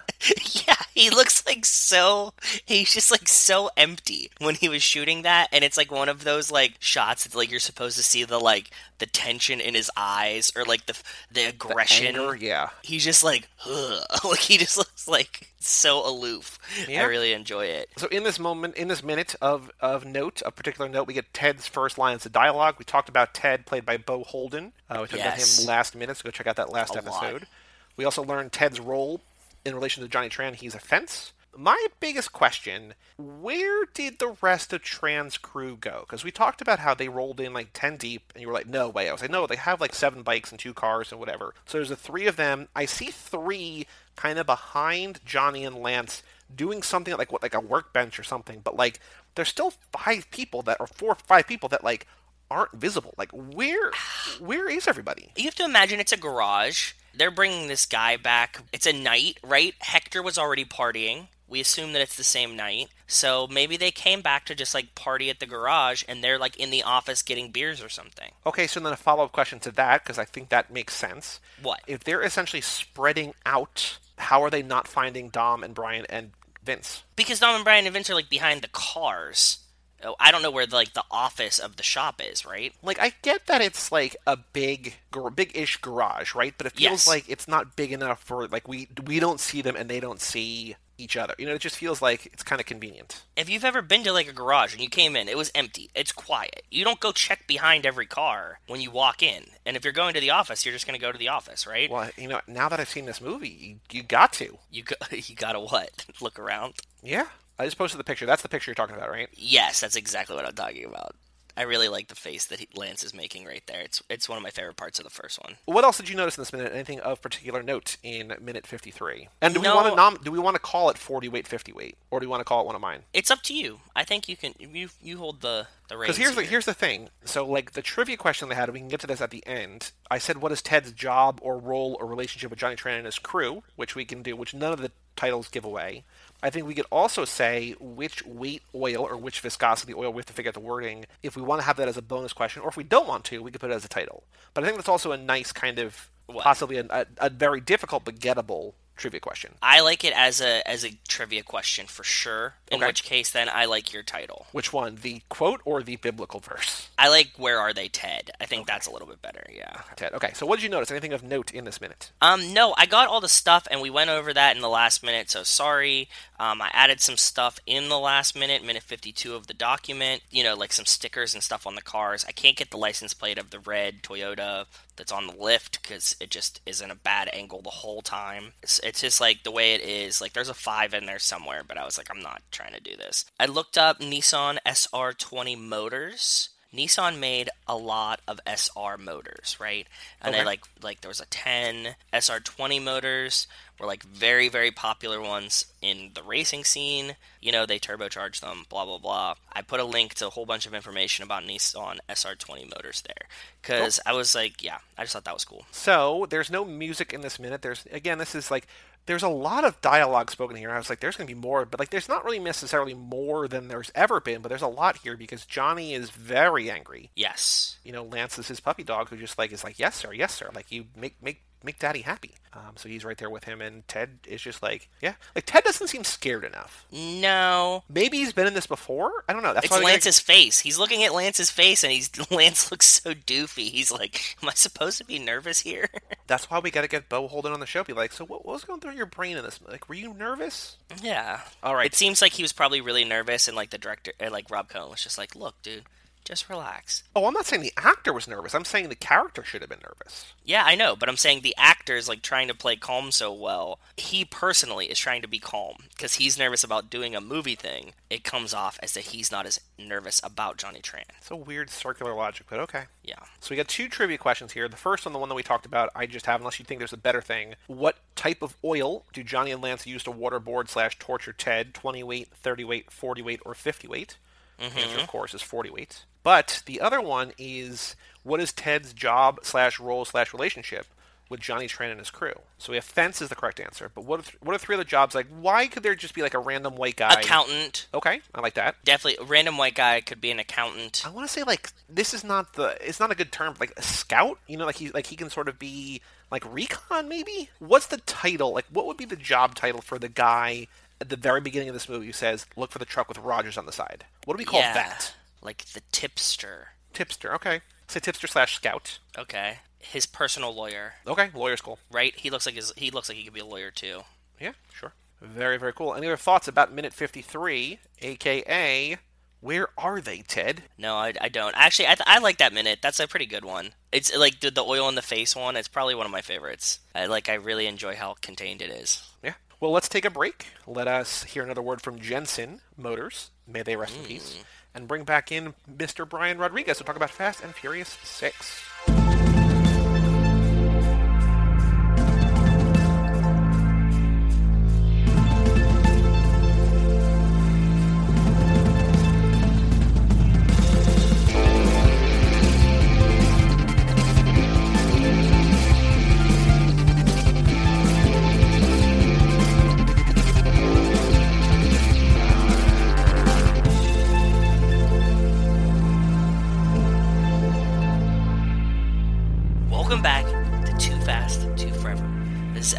yeah, he looks like so. He's just like so empty when he was shooting that, and it's like one of those like shots that like you're supposed to see the like the tension in his eyes or like the the aggression. Anger, yeah. He's just like, Ugh. like he just looks like so aloof. Yeah. I really enjoy it. So in this moment, in this minute of, of note, a particular note, we get Ted's first lines of dialogue. We talked about Ted, played by Beau Holden. Uh, we talked Yes. about him last minute, so go check out that last A lot. episode. We also learned Ted's role in relation to Johnny Tran. He's a fence. My biggest question, where did the rest of Tran's crew go? Because we talked about how they rolled in like 10 deep, and you were like, no way. I was like, no, they have like seven bikes and two cars and whatever. So there's the three of them. I see three kind of behind Johnny and Lance doing something like what like a workbench or something, but like there's still five people that or four or five people that like aren't visible. Like where where is everybody? You have to imagine it's a garage. They're bringing this guy back. It's a night, right? Hector was already partying. We assume that it's the same night. So maybe they came back to just like party at the garage and they're like in the office getting beers or something. Okay, so then a follow up question to that because I think that makes sense. What? If they're essentially spreading out, how are they not finding Dom and Brian and Vince? Because Dom and Brian and Vince are like behind the cars. Oh, I don't know where like the office of the shop is, right? Like I get that it's like a big, big-ish garage, right? But it feels Yes. like it's not big enough for like we we don't see them and they don't see each other. You know, it just feels like it's kind of convenient. If you've ever been to like a garage and you came in, it was empty. It's quiet. You don't go check behind every car when you walk in. And if you're going to the office, you're just going to go to the office, right? Well, you know, now that I've seen this movie, you, you got to. You go, you got to what? Look around. Yeah. I just posted the picture. That's the picture you're talking about, right? Yes, that's exactly what I'm talking about. I really like the face that he, Lance is making right there. It's it's one of my favorite parts of the first one. What else did you notice in this minute? Anything of particular note in minute 53? And do we want to nom- do we want to call it 40 weight 50 weight or do we want to call it one of mine? It's up to you. I think you can you you hold the the. Because here's the here's the thing. So like the trivia question they had, we can get to this at the end. I said, what is Ted's job or role or relationship with Johnny Tran and his crew, which we can do, which none of the titles giveaway. I think we could also say which weight oil or which viscosity oil. We have to figure out the wording if we want to have that as a bonus question, or if we don't want to, we could put it as a title. But I think that's also a nice kind of What? possibly a, a, a very difficult but gettable trivia question. I like it as a as a trivia question for sure. In Okay. which case, then I like your title. Which one, the quote or the biblical verse? I like where are they, Ted? I think that's a little bit better. Yeah. Ted. Okay, so what did you notice? Anything of note in this minute? Um, no, I got all the stuff, and we went over that in the last minute. So sorry. Um, I added some stuff in the last minute, minute fifty-two of the document. You know, like some stickers and stuff on the cars. I can't get the license plate of the red Toyota that's on the lift because it just is in a bad angle the whole time. It's, it's just like the way it is. Like there's a five in there somewhere, but I was like, I'm not trying to do this. I looked up Nissan SR20 motors. Nissan made a lot of SR motors, right? And Okay. they like like there was a 10 SR20 motors were like very very popular ones in the racing scene. You know, they turbocharged them, blah blah blah. I put a link to a whole bunch of information about Nissan SR20 motors there cuz I was like, yeah, I just thought that was cool. So there's no music in this minute. There's again, this is like there's a lot of dialogue spoken here. I was like, there's going to be more, but like there's not really necessarily more than there's ever been. But there's a lot here because Johnny is very angry. Yes. You know, Lance is his puppy dog who just like is like, yes sir, yes sir. Like you make make make daddy happy. Um, so he's right there with him, and Ted is just like, yeah, like Ted doesn't seem scared enough. No. Maybe he's been in this before. I don't know. That's It's why we gotta- Lance's face. He's looking at Lance's face and he's Lance looks so doofy. He's like, "Am I supposed to be nervous here?" That's why we got to get Beau Holden on the show. Be like, so what, what was going through your brain in this? Like, were you nervous? Yeah. All right. It seems like he was probably really nervous, and like the director, uh, like Rob Cohen, was just like, "Look, dude, just relax." Oh, I'm not saying the actor was nervous. I'm saying the character should have been nervous. Yeah, I know, but I'm saying the actor is like trying to play calm so well. He personally is trying to be calm because he's nervous about doing a movie thing. It comes off as that he's not as nervous about Johnny Tran. It's a weird circular logic, but okay. Yeah. So we got two trivia questions here. The first one, the one that we talked about, I just have, unless you think there's a better thing. What type of oil do Johnny and Lance use to waterboard slash torture Ted? 20 weight, 30 weight, 40 weight, or 50 weight? The answer, mm-hmm. of course, is 40 weight. But the other one is what is Ted's job slash role slash relationship with Johnny Tran and his crew. So we have fence is the correct answer. But what are th- what are three other jobs? Like, why could there just be like a random white guy? Accountant. Okay, I like that. Definitely, a random white guy could be an accountant. I want to say like this is not the it's not a good term like a scout. You know, like he like he can sort of be like recon maybe. What's the title? Like, what would be the job title for the guy at the very beginning of this movie who says, "Look for the truck with Rogers on the side"? What do we call yeah, that? Like the tipster. Tipster. Okay, say tipster slash scout. Okay, his personal lawyer. Okay, lawyer's cool. Right? He looks like his, he looks like he could be a lawyer too. Yeah, sure. Very very cool. Any other thoughts about minute fifty three, aka where are they, Ted? No, I, I don't. Actually, I, th- I like that minute. That's a pretty good one. It's like the, the oil in the face one. It's probably one of my favorites. I like. I really enjoy how contained it is. Yeah. Well, let's take a break. Let us hear another word from Jensen Motors. May they rest in peace. Mm. And bring back in Mr. Brian Rodriguez to talk about Fast and Furious 6.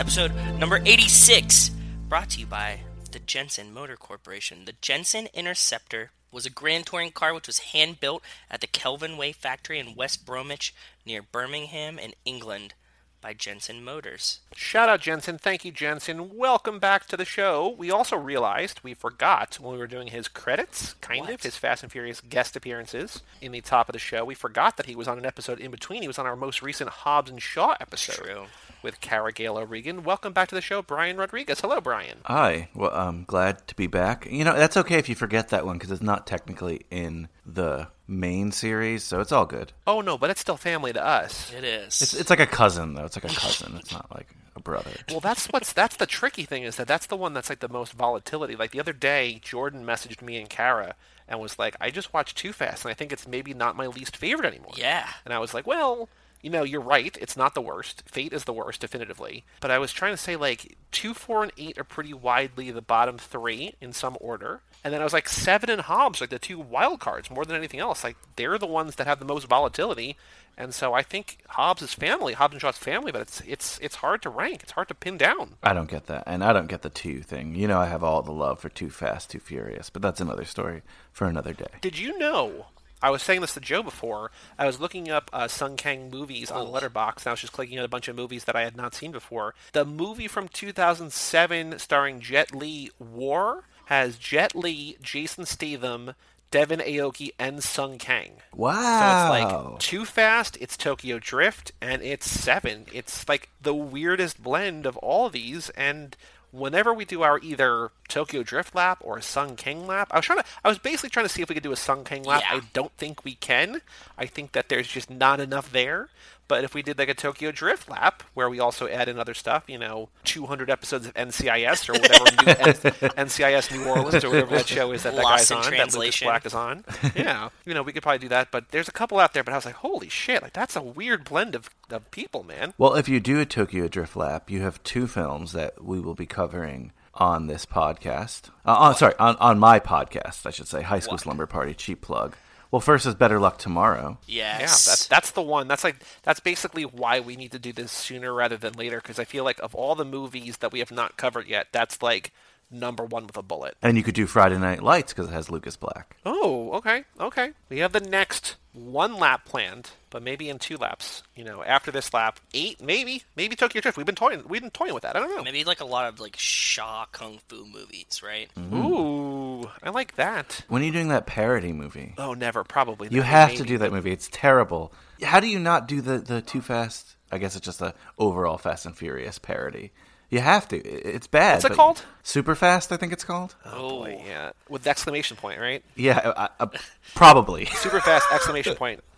Episode number 86, brought to you by the Jensen Motor Corporation. The Jensen Interceptor was a grand touring car which was hand built at the Kelvin Way factory in West Bromwich near Birmingham in England by Jensen Motors. Shout out, Jensen. Thank you, Jensen. Welcome back to the show. We also realized we forgot when we were doing his credits, kind What? of, his Fast and Furious guest appearances in the top of the show. We forgot that he was on an episode in between. He was on our most recent Hobbs and Shaw episode True. With Cara Gale O'Regan. Welcome back to the show, Brian Rodriguez. Hello, Brian. Hi. Well, I'm glad to be back. You know, that's okay if you forget that one because it's not technically in the main series, so it's all good. Oh, no, but it's still family to us. It is. It's it's like a cousin though. It's like a cousin. It's not like a brother. Well, that's what's that's the tricky thing is that that's the one that's like the most volatility. Like the other day, Jordan messaged me and Cara and was like, "I just watched Too Fast, and I think it's maybe not my least favorite anymore." yeah. And I was like, "Well, you know, you're right. It's not the worst. Fate is the worst, definitively." But I was trying to say like two, four, and eight are pretty widely the bottom three in some order. And then I was like seven and Hobbs, like the two wild cards, more than anything else. Like they're the ones that have the most volatility. And so I think Hobbs is family, Hobbs and Shaw's family, but it's it's it's hard to rank. It's hard to pin down. I don't get that, and I don't get the two thing. You know, I have all the love for Too Fast, Too Furious, but that's another story for another day. Did you know? I was saying this to Joe before. I was looking up uh, Sung Kang movies on Letterboxd, and I was just clicking on a bunch of movies that I had not seen before. The movie from 2007 starring Jet Li, War, has Jet Li, Jason Statham, Devon Aoki, and Sung Kang. So Wow. it's like Too Fast, it's Tokyo Drift, and it's Seven. It's like the weirdest blend of all of these, and whenever we do our either Tokyo Drift lap or a Sung Kang lap, I was trying to I was basically trying to see if we could do a Sung King lap. Yeah. I don't think we can. I think that there's just not enough there. But if we did like a Tokyo Drift lap, where we also add in other stuff, you know, 200 episodes of NCIS or whatever new N- NCIS New Orleans or whatever that show is that that Lost guy's on, that Lucas. Black is on. Yeah, you know, we could probably do that. But there's a couple out there. But I was like, holy shit, like that's a weird blend of, of people, man. Well, if you do a Tokyo Drift lap, you have two films that we will be covering on this podcast. Uh, on, sorry, on, on my podcast, I should say. High School What? Slumber Party, cheap plug. Well, first is Better Luck Tomorrow. Yeah, Yes. that's that's the one. That's like that's basically why we need to do this sooner rather than later because I feel like of all the movies that we have not covered yet, that's like number one with a bullet. And you could do Friday Night Lights because it has Lucas Black. Oh, okay, okay. We have the next one lap planned, but maybe in two laps. You know, after this lap, eight, maybe, maybe Tokyo Drift. We've been toying, we've been toying with that. I don't know. Maybe like a lot of like Shaw kung fu movies, right? Ooh, I like that. When are you doing that parody movie? Oh, never, probably. You Maybe, have to do that movie. It's terrible. How do you not do the, the Too Fast? I guess it's just a overall Fast and Furious parody. You have to. It's bad. What's it called? Super Fast, I think it's called. Oh, boy, yeah, with the exclamation point, right? Yeah, I, I, probably. Super fast exclamation point.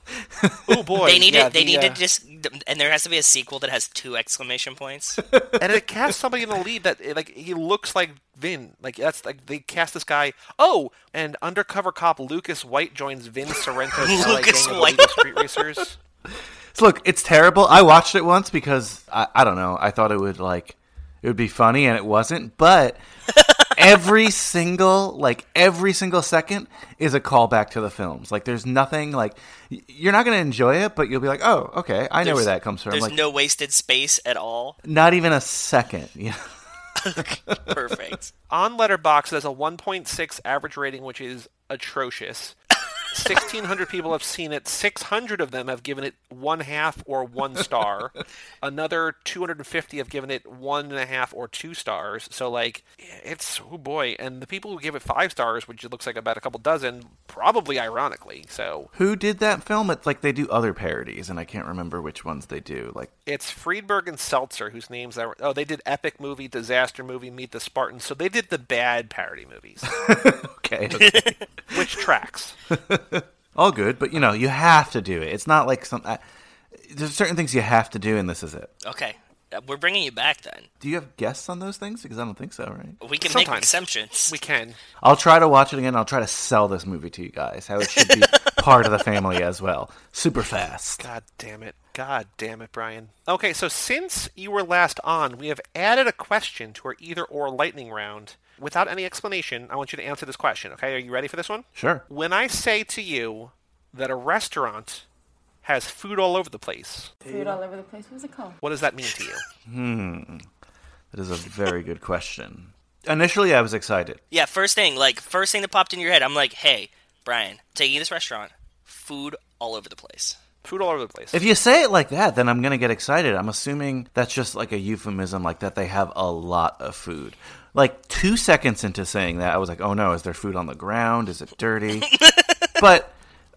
Oh boy, They need yeah, it. They the, need uh, to just, and there has to be a sequel that has two exclamation points. and it casts somebody in the lead that like he looks like Vin. Like that's like they cast this guy. Oh, and undercover cop Lucas White joins Vin Sorrento's LA Lucas gang of White. illegal street racers. So look, it's terrible. I watched it once because I, I don't know. I thought it would like it would be funny, and it wasn't. But every single like every single second is a callback to the films. Like there's nothing like you're not going to enjoy it, but you'll be like, oh, okay, I know where that comes from. There's Like no wasted space at all. not even a second. Yeah. Perfect. On Letterboxd, there's a 1.6 average rating, which is atrocious. 1,600 people have seen it. 600 of them have given it one half or one star. Another 250 have given it one and a half or two stars. So, like, it's, oh boy. And the people who give it five stars, which it looks like about a couple dozen, probably ironically. So, Who did that film? It's like they do other parodies, and I can't remember which ones they do. Like it's Friedberg and Seltzer, whose names I. Oh, they did Epic Movie, Disaster Movie, Meet the Spartans. So they did the bad parody movies, okay, okay. which tracks. all good, but you know you have to do it. It's not like some. Uh, there's certain things you have to do, and this is it. Okay. Uh, We're bringing you back then. Do you have guests on those things? Because I don't think so, right? We can make Sometimes. exemptions. We can. I'll try to watch it again. I'll try to sell this movie to you guys. How it should be part of the family as well. Super fast. God damn it. God damn it, Brian. Okay, so since you were last on, we have added a question to our either or lightning round. Without any explanation, I want you to answer this question, okay? Are you ready for this one? Sure. When I say to you that a restaurant has food all over the place, Food all over the place. What was it called? what does that mean to you? Hmm. That is a very good question. Initially, I was excited. Yeah, first thing, like first thing that popped in your head, I'm like, hey, Brian, taking this restaurant, food all over the place. Food all over the place. If you say it like that, then I'm going to get excited. I'm assuming that's just like a euphemism, like that they have a lot of food. Like two seconds into saying that, I was like, oh no, is there food on the ground? Is it dirty? but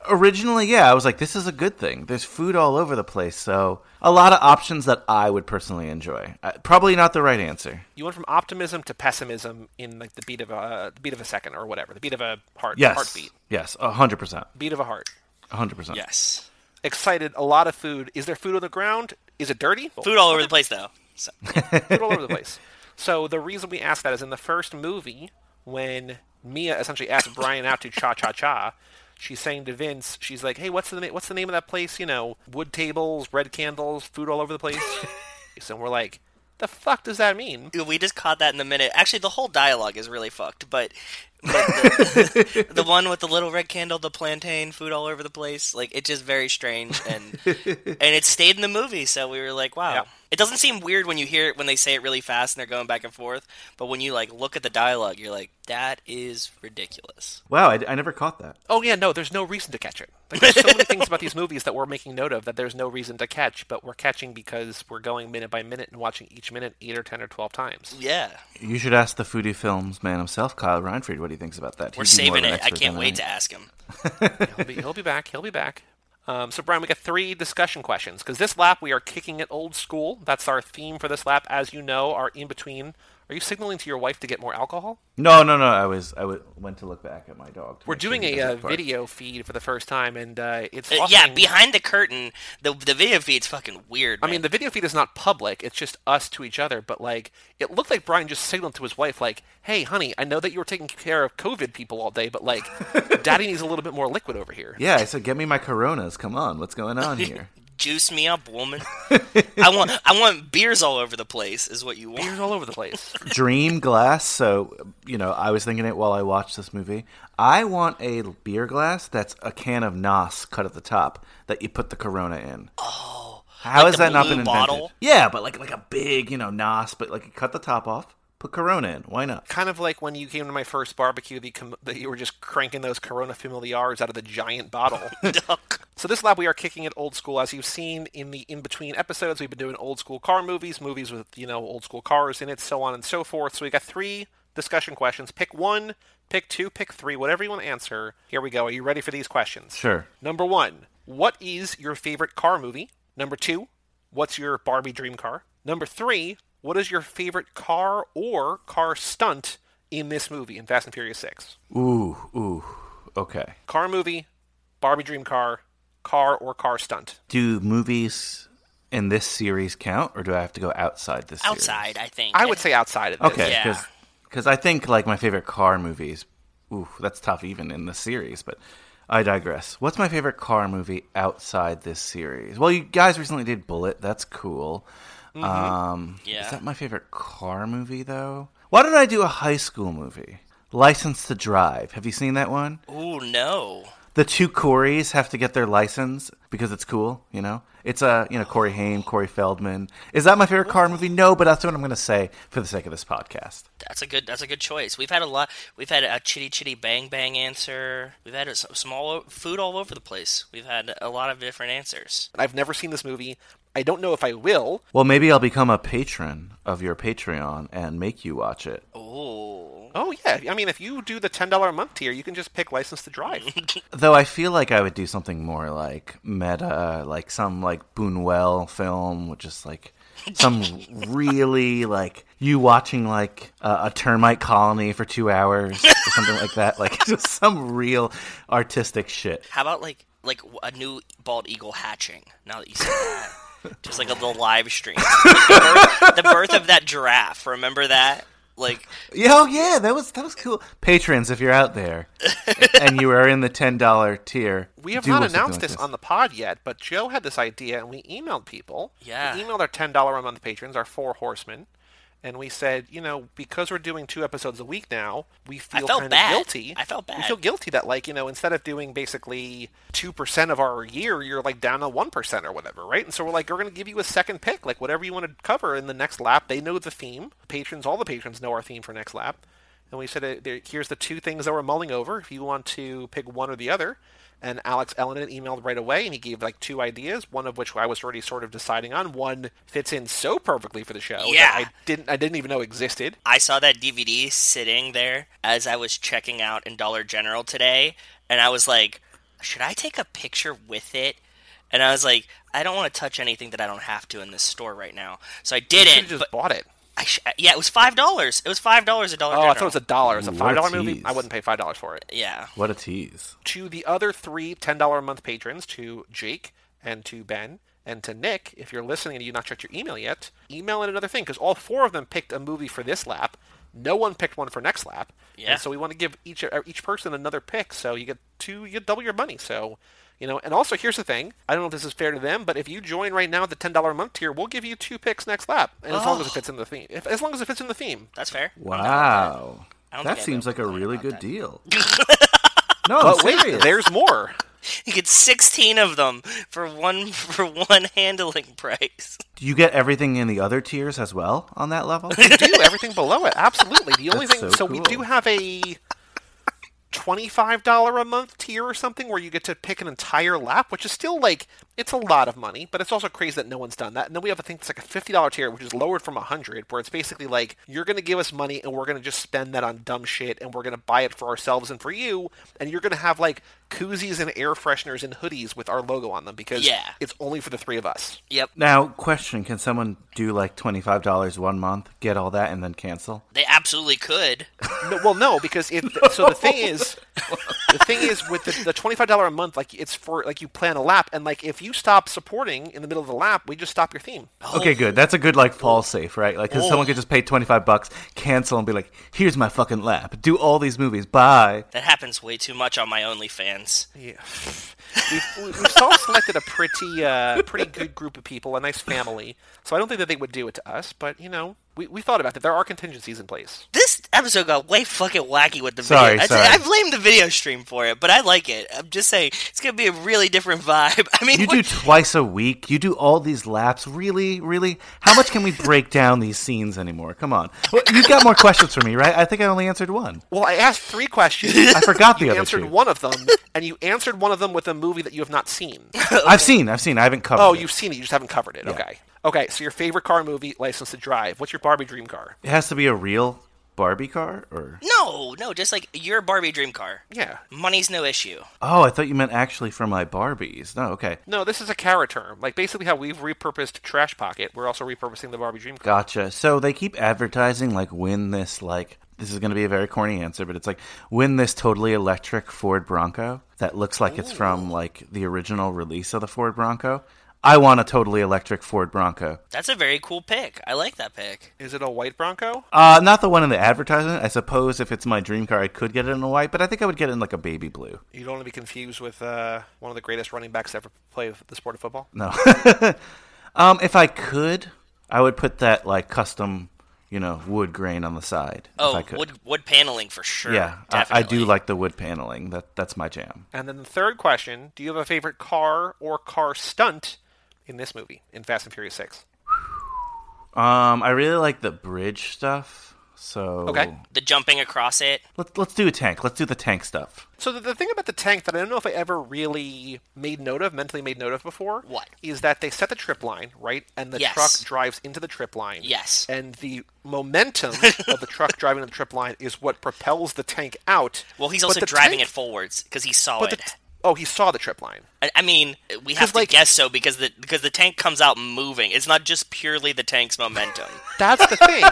originally, yeah, I was like, this is a good thing. There's food all over the place. So a lot of options that I would personally enjoy. Uh, probably not the right answer. you went from optimism to pessimism in like the beat of a the beat of a second or whatever, the beat of a heart Yes. heartbeat, Yes, 100%. beat of a heart. 100%. Yes. Excited, a lot of food. Is there food on the ground? Is it dirty? Food all over the place, though. So, food all over the place. So the reason we asked that is in the first movie when Mia essentially asked Brian out to cha cha cha, she's saying to Vince, she's like, "Hey, what's the what's the name of that place? You know, wood tables, red candles, food all over the place." so we're like, "The fuck does that mean?" we just caught that in the minute. Actually, the whole dialogue is really fucked, but, but the, the one with the little red candle, the plantain, food all over the place, like it's just very strange, and and it stayed in the movie. So we were like, wow. Yeah. It doesn't seem weird when you hear it when they say it really fast and they're going back and forth, but when you like look at the dialogue, you're like, that is ridiculous. Wow, I, I never caught that. Oh yeah, no, there's no reason to catch it. Like, there's so many things about these movies that we're making note of that there's no reason to catch, but we're catching because we're going minute by minute and watching each minute eight or ten or twelve times. Yeah, You should ask the Foodie Films man himself, Kyle Reinfried, what he thinks about that. we're He'd saving it. I can't than wait to ask him. he'll be he'll be back. He'll be back. Um, so Brian, we got three discussion questions because this lap we are kicking it old school. That's our theme for this lap. As you know, our in between. Are you signaling to your wife to get more alcohol? No, no, no. I was I w- went to look back at my dog. We're make sure doing a uh, video feed for the first time, and uh, it's Uh, yeah, behind the curtain, the the video feed's fucking weird. I mean, the video feed is not public; it's just us to each other. But like, it looked like Brian just signaled to his wife, like, "Hey, honey, I know that you were taking care of COVID people all day, but like, Daddy needs a little bit more liquid over here." Yeah, I said, get me my Coronas. Come on, what's going on here? Juice me up, woman. I want I want beers all over the place. Is what you want. Beers all over the place. Dream glass. So you know, I was thinking it while I watched this movie. I want a beer glass that's a can of Nos cut at the top that you put the Corona in. Oh, how like has the that not been invented? bottle? Yeah, but like like a big you know Nos, but like you cut the top off, put Corona in. Why not? kind of like when you came to my first barbecue, the com- that you were just cranking those Corona Familiars out of the giant bottle. so this lab, we are kicking it old school. As you've seen in the in between episodes, we've been doing old school car movies, movies with you know old school cars in it, so on and so forth. So we got three discussion questions. Pick one, pick two, pick three, whatever you want to answer. Here we go. Are you ready for these questions? Sure. Number one, what is your favorite car movie? Number two, what's your Barbie dream car? Number three, what is your favorite car or car stunt in this movie in Fast and Furious 6? Ooh, ooh. Okay. Car movie, Barbie dream car, car or car stunt. Do movies in this series count, or do I have to go outside this? series? Outside, I think. I would say outside of this. Okay, Yeah. because I think like my favorite car movies. Ooh, that's tough even in the series, but I digress. What's my favorite car movie outside this series? Well, you guys recently did Bullet. That's cool. Um, Yeah. Is that my favorite car movie, though? Why don't I do a high school movie? License to Drive. Have you seen that one? Ooh, no. The two Coreys have to get their license because it's cool, you know? It's a, you know, Corey Haim, Corey Feldman. Is that my favorite car movie? No, but that's what I'm going to say for the sake of this podcast. That's a good. That's a good choice. We've had a lot. We've had a chitty chitty bang bang answer. We've had some, some all food all over the place. We've had a lot of different answers. I've never seen this movie. I don't know if I will. Well, maybe I'll become a patron of your Patreon and make you watch it. Ooh. Oh yeah, I mean, if you do the ten dollar a month tier, you can just pick License to Drive. Though I feel like I would do something more like meta, like some like Boonwell film, which is like some really like you watching like uh, a termite colony for two hours or something like that. Like just some real artistic shit. How about like like a new bald eagle hatching? Now that you said that, just like a little live stream. Like the, birth, the birth of that giraffe. Remember that? Like Yeah, oh yeah, that was that was cool. Patrons, if you're out there and you are in the ten dollar tier, We have do not announced like this on the pod yet, but Joe had this idea, and we emailed people. Yeah. we emailed our ten dollar a month patrons, our four horsemen, and we said, you know, because we're doing two episodes a week now, we feel kind bad. of guilty. I felt bad. We feel guilty that, like, you know, instead of doing basically two percent of our year, you're like down to one percent or whatever, right? And so we're like, we're going to give you a second pick, like whatever you want to cover in the next lap. They know the theme. Patrons, all the patrons know our theme for next lap. And we said, uh, here's the two things that we're mulling over. If you want to pick one or the other, and Alex Ellenin emailed right away, and he gave like two ideas. One of which I was already sort of deciding on. One fits in so perfectly for the show Yeah. that I didn't, I didn't even know existed. I saw that DVD sitting there as I was checking out in Dollar General today, and I was like, should I take a picture with it? And I was like, I don't want to touch anything that I don't have to in this store right now. So I You didn't. have just but bought it. I sh- yeah, it was five dollars. It was five dollars at Dollar Oh, General. I thought it was a dollar. It's a Ooh, what five dollar movie. tease. I wouldn't pay five dollars for it. yeah. What a tease. to the other three $10 a month patrons, to Jake and to Ben and to Nick, if you're listening and you've not checked your email yet, email in another thing because all four of them picked a movie for this lap. No one picked one for next lap. Yeah. And so we want to give each uh, each person another pick, so you get two, you get double your money. So, you know, and also here's the thing: I don't know if this is fair to them, but if you join right now at the ten dollar a month tier, we'll give you two picks next lap, and as long as it fits in the theme. If, as long as it fits in the theme. That's fair. Wow. I don't That seems like a really good that. deal. no, But wait, there's more. You get sixteen of them for one for one handling price. Do you get everything in the other tiers as well on that level? do everything below it. Absolutely. The only That's thing, so so, we do have a twenty-five dollar a month tier or something where you get to pick an entire lap, which is still like it's a lot of money, but it's also crazy that no one's done that. And then we have a thing that's like a fifty dollar tier, which is lowered from a hundred, where it's basically like you're going to give us money and we're going to just spend that on dumb shit, and we're going to buy it for ourselves and for you, and you're going to have like koozies and air fresheners and hoodies with our logo on them because Yeah. it's only for the three of us. Yep. now, question: Can someone do like twenty five dollars one month, get all that, and then cancel? They absolutely could. No, well, no, because it. So the thing is, the thing is with the, the twenty five dollar a month, like it's for like you plan a lap, and like if you stop supporting in the middle of the lap, we just stop your theme. Okay, good. That's a good like fall safe, right? Like, 'cause someone could just pay twenty five bucks, cancel, and be like, "Here's my fucking lap. Do all these movies. Bye." That happens way too much on my OnlyFans. Yeah, we've, we've self selected a pretty uh, pretty good group of people, a nice family. So I don't think that they would do it to us, but you know, we we thought about that. There are contingencies in place. This episode got way fucking wacky with the Sorry, video. I, sorry. I blame the video stream for it, but I like it. I'm just saying it's gonna be a really different vibe. I mean, You do twice a week. You do all these laps. Really, really? How much can we break down these scenes anymore? Come on. Well, you got more questions for me, right? I think I only answered one. Well, I asked three questions. I forgot the other one. you other answered two. one of them, and you answered one of them with a movie that you have not seen. I've seen. I've seen. I haven't covered. Oh, it. you've seen it. You just haven't covered it. Okay. Okay. So your favorite car movie, License to Drive. What's your Barbie dream car? It has to be a real Barbie car, or no, no, just like your Barbie dream car. Yeah. Money's no issue. oh, I thought you meant actually for my Barbies. No, okay, No, this is a Kara term. Like basically how we've repurposed Trash Pocket, we're also repurposing the Barbie dream car. gotcha. So they keep advertising like win this like this is going to be a very corny answer, but it's like win this totally electric Ford Bronco that looks like it's from like the original release of the Ford Bronco. I want a totally electric Ford Bronco. That's a very cool pick. I like that pick. Is it a white Bronco? Uh, not the one in the advertisement. I suppose if it's my dream car, I could get it in a white, but I think I would get it in like a baby blue. You don't want to be confused with uh, one of the greatest running backs to ever play the sport of football. No. um, if I could, I would put that like custom, you know, wood grain on the side. if Oh, I could. wood wood paneling for sure. yeah, I, I do like the wood paneling. That that's my jam. And then the third question: Do you have a favorite car or car stunt in this movie in Fast and Furious Six? Um, I really like the bridge stuff. So Okay. the jumping across it. let's let's do a tank. Let's do the tank stuff. So the, the thing about the tank that I don't know if I ever really made note of, mentally made note of before, What? is that they set the trip line right, and the Yes. truck drives into the trip line. Yes. And the momentum of the truck driving into the trip line is what propels the tank out. Well, he's also driving tank- it forwards because he saw But it. the, oh, he saw the trip line. I, I mean, we have to like- guess so because the because the tank comes out moving. It's not just purely the tank's momentum. That's the thing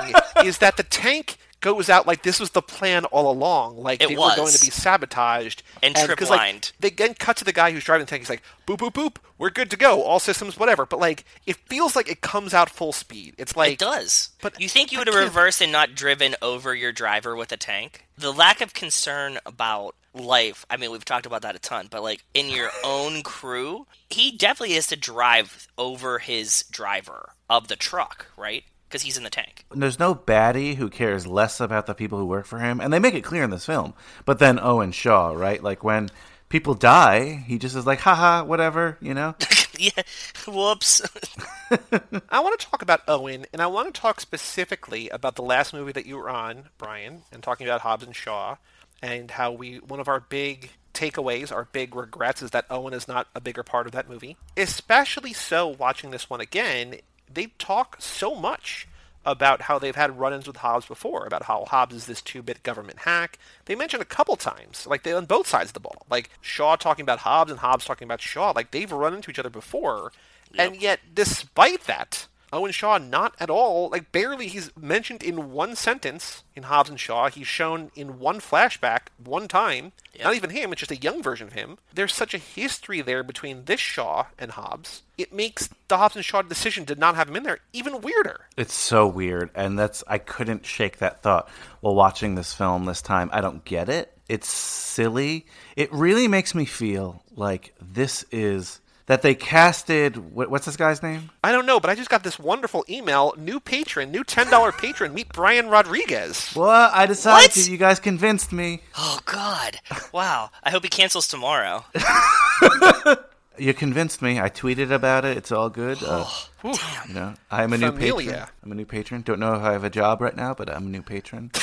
is that the tank goes out like this was the plan all along. Like It they were going to be sabotaged and, like, trip-lined. they then cut to the guy who's driving the tank. He's like, "Boop boop boop, we're good to go. All systems, whatever." But like, it feels like it comes out full speed. It's like it does. but you think you would have reversed and not driven over your driver with a tank? The lack of concern about life. I mean, we've talked about that a ton, but like in your own crew, he definitely has to drive over his driver of the truck, right? Because he's in the tank. There's no baddie who cares less about the people who work for him, and they make it clear in this film. But then Owen Shaw, right? Like when people die, he just is like, haha, whatever, you know? yeah. Whoops. I want to talk about Owen, and I want to talk specifically about the last movie that you were on, Brian, and talking about Hobbs and Shaw, and how we one of our big takeaways, our big regrets, is that Owen is not a bigger part of that movie. Especially so watching this one again, they talk so much about how they've had run-ins with Hobbs before, about how Hobbs is this two-bit government hack. They mention a couple times, like they on both sides of the ball, like Shaw talking about Hobbs and Hobbs talking about Shaw. Like they've run into each other before, and yet despite that, Owen Shaw not at all, like barely. He's mentioned in one sentence in Hobbs and Shaw. He's shown in one flashback one time. Not even him; it's just a young version of him. There's such a history there between this Shaw and Hobbs. It makes the Hobbs and Shaw decision to not have him in there even weirder. It's so weird, and that's I couldn't shake that thought while watching this film this time. I don't get it. It's silly. It really makes me feel like this is that they casted what, what's this guy's name? I don't know, but I just got this wonderful email. New patron, new ten dollar patron. Meet Brian Rodriguez. Well, I decided What? to. You guys convinced me. oh God. Wow. I hope he cancels tomorrow. You convinced me. I tweeted about it. It's all good. Uh, you know, I'm a new patron. I'm a new patron. Don't know if I have a job right now, but I'm a new patron.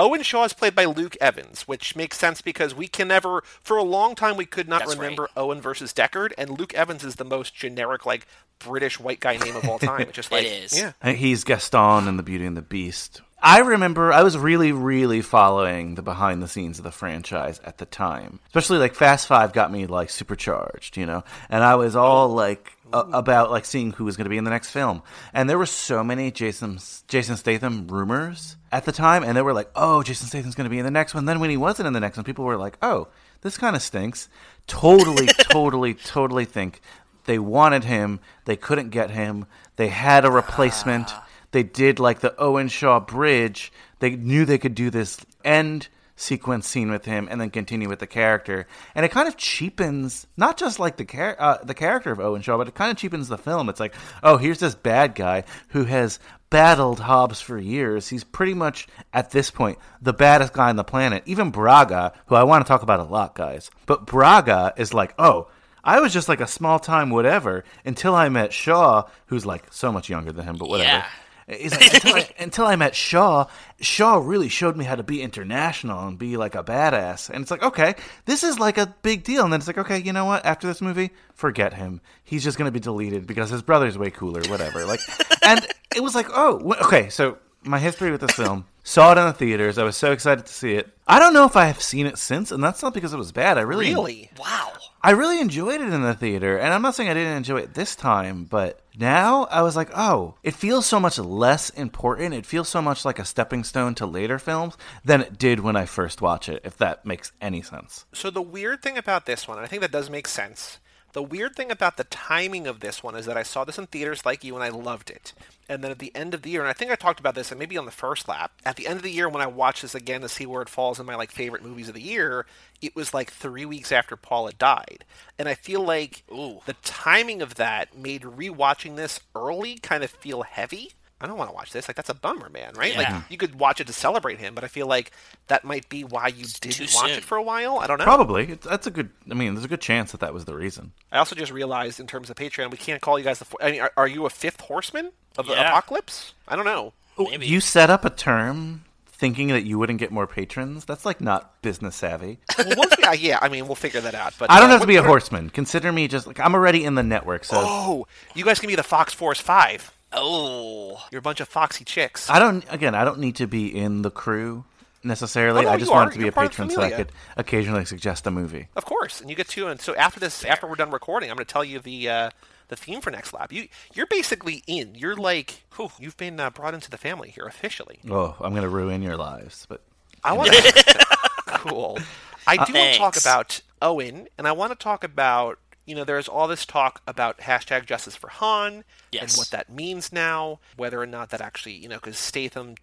Owen Shaw is played by Luke Evans, which makes sense because we can never, for a long time, we could not That's remember right. Owen versus Deckard, and Luke Evans is the most generic, like British white guy name of all time. It's just like, is. yeah, Uh, He's Gaston in The Beauty and the Beast. I remember I was really, really following the behind the scenes of the franchise at the time. Especially like Fast Five got me like supercharged, you know? And I was all like a- about like seeing who was going to be in the next film. And there were so many Jason Jason Statham rumors at the time and they were like, "Oh, Jason Statham's going to be in the next one." Then when he wasn't in the next one, people were like, "Oh, this kind of stinks." Totally, totally, totally think they wanted him, they couldn't get him, they had a ah. replacement they did like the Owen Shaw bridge. They knew they could do this end sequence scene with him and then continue with the character. And it kind of cheapens not just like the char- uh, the character of Owen Shaw, but it kind of cheapens the film. It's like, oh, here's this bad guy who has battled Hobbs for years. He's pretty much at this point the baddest guy on the planet. Even Braga, who I want to talk about a lot, guys. But Braga is like, oh, I was just like a small time whatever until I met Shaw, who's like so much younger than him, but whatever. Yeah. He's like, until, I, until I met Shaw, Shaw really showed me how to be international and be like a badass. And it's like, okay, this is like a big deal. And then it's like, okay, you know what? After this movie, forget him. He's just going to be deleted because his brother's way cooler, whatever. Like, and it was like, oh, okay. So my history with this film, saw it in the theaters. I was so excited to see it. I don't know if I have seen it since, and that's not because it was bad. I really, really. Wow. I really enjoyed it in the theater, and I'm not saying I didn't enjoy it this time, but now I was like, oh, it feels so much less important. It feels so much like a stepping stone to later films than it did when I first watched it, if that makes any sense. So the weird thing about this one, and I think that does make sense, The weird thing about the timing of this one is that I saw this in theaters like you and I loved it. And then at the end of the year, and I think I talked about this and maybe on the first lap, at the end of the year when I watched this again to see where it falls in my like favorite movies of the year, it was like three weeks after Paula died. And I feel like Ooh. the timing of that made rewatching this early kind of feel heavy. I don't want to watch this. Like that's a bummer, man. Right? Yeah. Like you could watch it to celebrate him, but I feel like that might be why you didn't watch soon. it for a while. I don't know. Probably. It's, that's a good. I mean, there's a good chance that that was the reason. I also just realized in terms of Patreon, we can't call you guys the. I mean, are, are you a fifth horseman of the apocalypse? I don't know. Maybe. You set up a term thinking that you wouldn't get more patrons. That's like not business savvy. Well, we, uh, yeah, I mean, we'll figure that out. But I don't uh, have to be a horseman. Consider me just like I'm already in the network, so Oh, you guys can be the Fox Force Five. Oh, You're a bunch of foxy chicks. I don't. Again, I don't need to be in the crew necessarily. Oh, no, I just you wanted to be You're a patron so I could occasionally suggest a movie. Of course, and you get to. And so after this, after we're done recording, I'm going to tell you the uh, the theme for next lab. You you're basically in. You're like, whew, you've been uh, brought into the family here officially. Oh, I'm going to ruin your lives, but I want to. cool. I do want to talk about Owen, and I want to talk about you know there's all this talk about hashtag Justice for Han Yes. and what that means now, whether or not that actually you know because Statham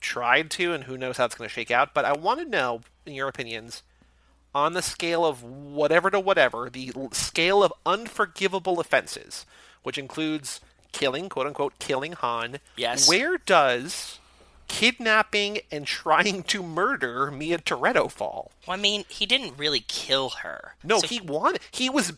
tried to, and who knows how it's going to shake out. But I want to know, in your opinions, on the scale of whatever to whatever, the scale of unforgivable offenses, which includes killing, quote unquote, killing Han. Yes. Where does kidnapping and trying to murder Mia Toretto fall? well, I mean, he didn't really kill her. No, So- he wanted. He was.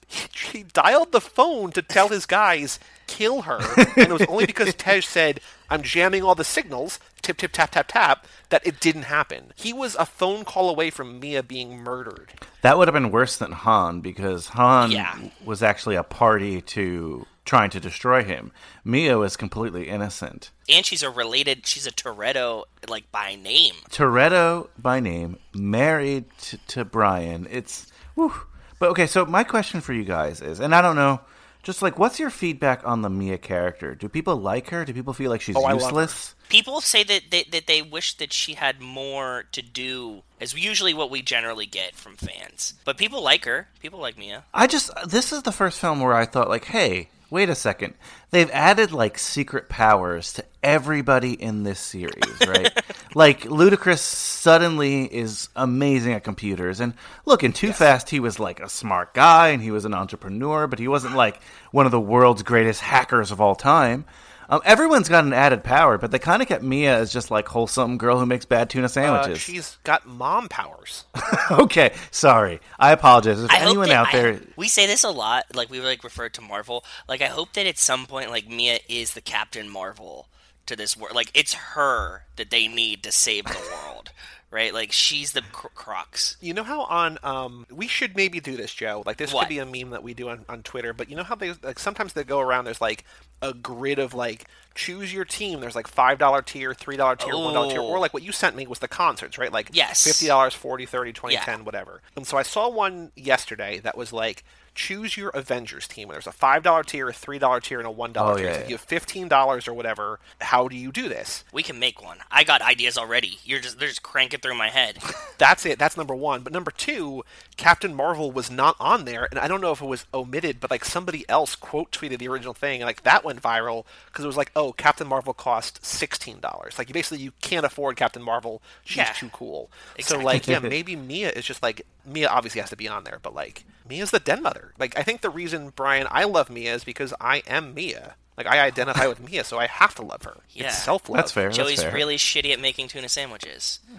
He dialed the phone to tell his guys kill her, and it was only because Tej said, "I'm jamming all the signals." Tip, tip, tap, tap, tap. That it didn't happen. He was a phone call away from Mia being murdered. that would have been worse than Han because Han Yeah. was actually a party to trying to destroy him. Mia is completely innocent. and she's a related. She's a Toretto, like by name. Toretto by name, married to, to Brian. It's whew. But okay, so my question for you guys is, and I don't know, just like what's your feedback on the Mia character? Do people like her? Do people feel like she's Oh, I love her. useless? People say that they, that they wish that she had more to do, is usually what we generally get from fans. But people like her. People like Mia. I just this is the first film where I thought like, hey, wait a second. They've added like secret powers to everybody in this series, right? like Ludacris suddenly is amazing at computers. And look, in Too Fast he was like a smart guy and he was an entrepreneur, but he wasn't like one of the world's greatest hackers of all time. Um, everyone's got an added power, but they kind of kept Mia as just like wholesome girl who makes bad tuna Uh, sandwiches. she's got mom powers. okay, sorry, I apologize. If I anyone that- out I- there, we say this a lot. Like we like refer to Marvel. Like I hope that at some point, like Mia is the Captain Marvel to this world. Like it's her that they need to save the world, right? Like she's the cr- crux. You know how on um we should maybe do this, Joe. Like this What? could be a meme that we do on, on Twitter, but you know how they like sometimes they go around there's like a grid of like choose your team. There's like five dollar tier, three dollar tier, one dollar tier, Oh. or like what you sent me was the concerts, right? Like Yes. fifty dollars, forty, thirty, twenty, Yeah. ten, whatever. And so I saw one yesterday that was like choose your Avengers team. And there's a five dollar tier, a three dollar tier, and a one dollar Oh, tier. yeah, So if yeah. you have fifteen dollars or whatever, how do you do this? We can make one. I got ideas already. You're just they're just cranking through my head. That's it. That's number one. But number two, Captain Marvel was not on there, and I don't know if it was omitted, but like somebody else quote tweeted the original thing, and like that went viral because it was like, oh, Captain Marvel cost sixteen dollars. Like basically, you can't afford Captain Marvel. She's Yeah. too cool. Exactly. So like, yeah, maybe Mia is just like Mia. Obviously has to be on there, but like Mia's the den mother. Like I think the reason Brian I love Mia is because I am Mia. Like I identify with Mia, so I have to love her. Yeah. It's self love. that's fair. that's Joey's fair. really shitty at making tuna sandwiches.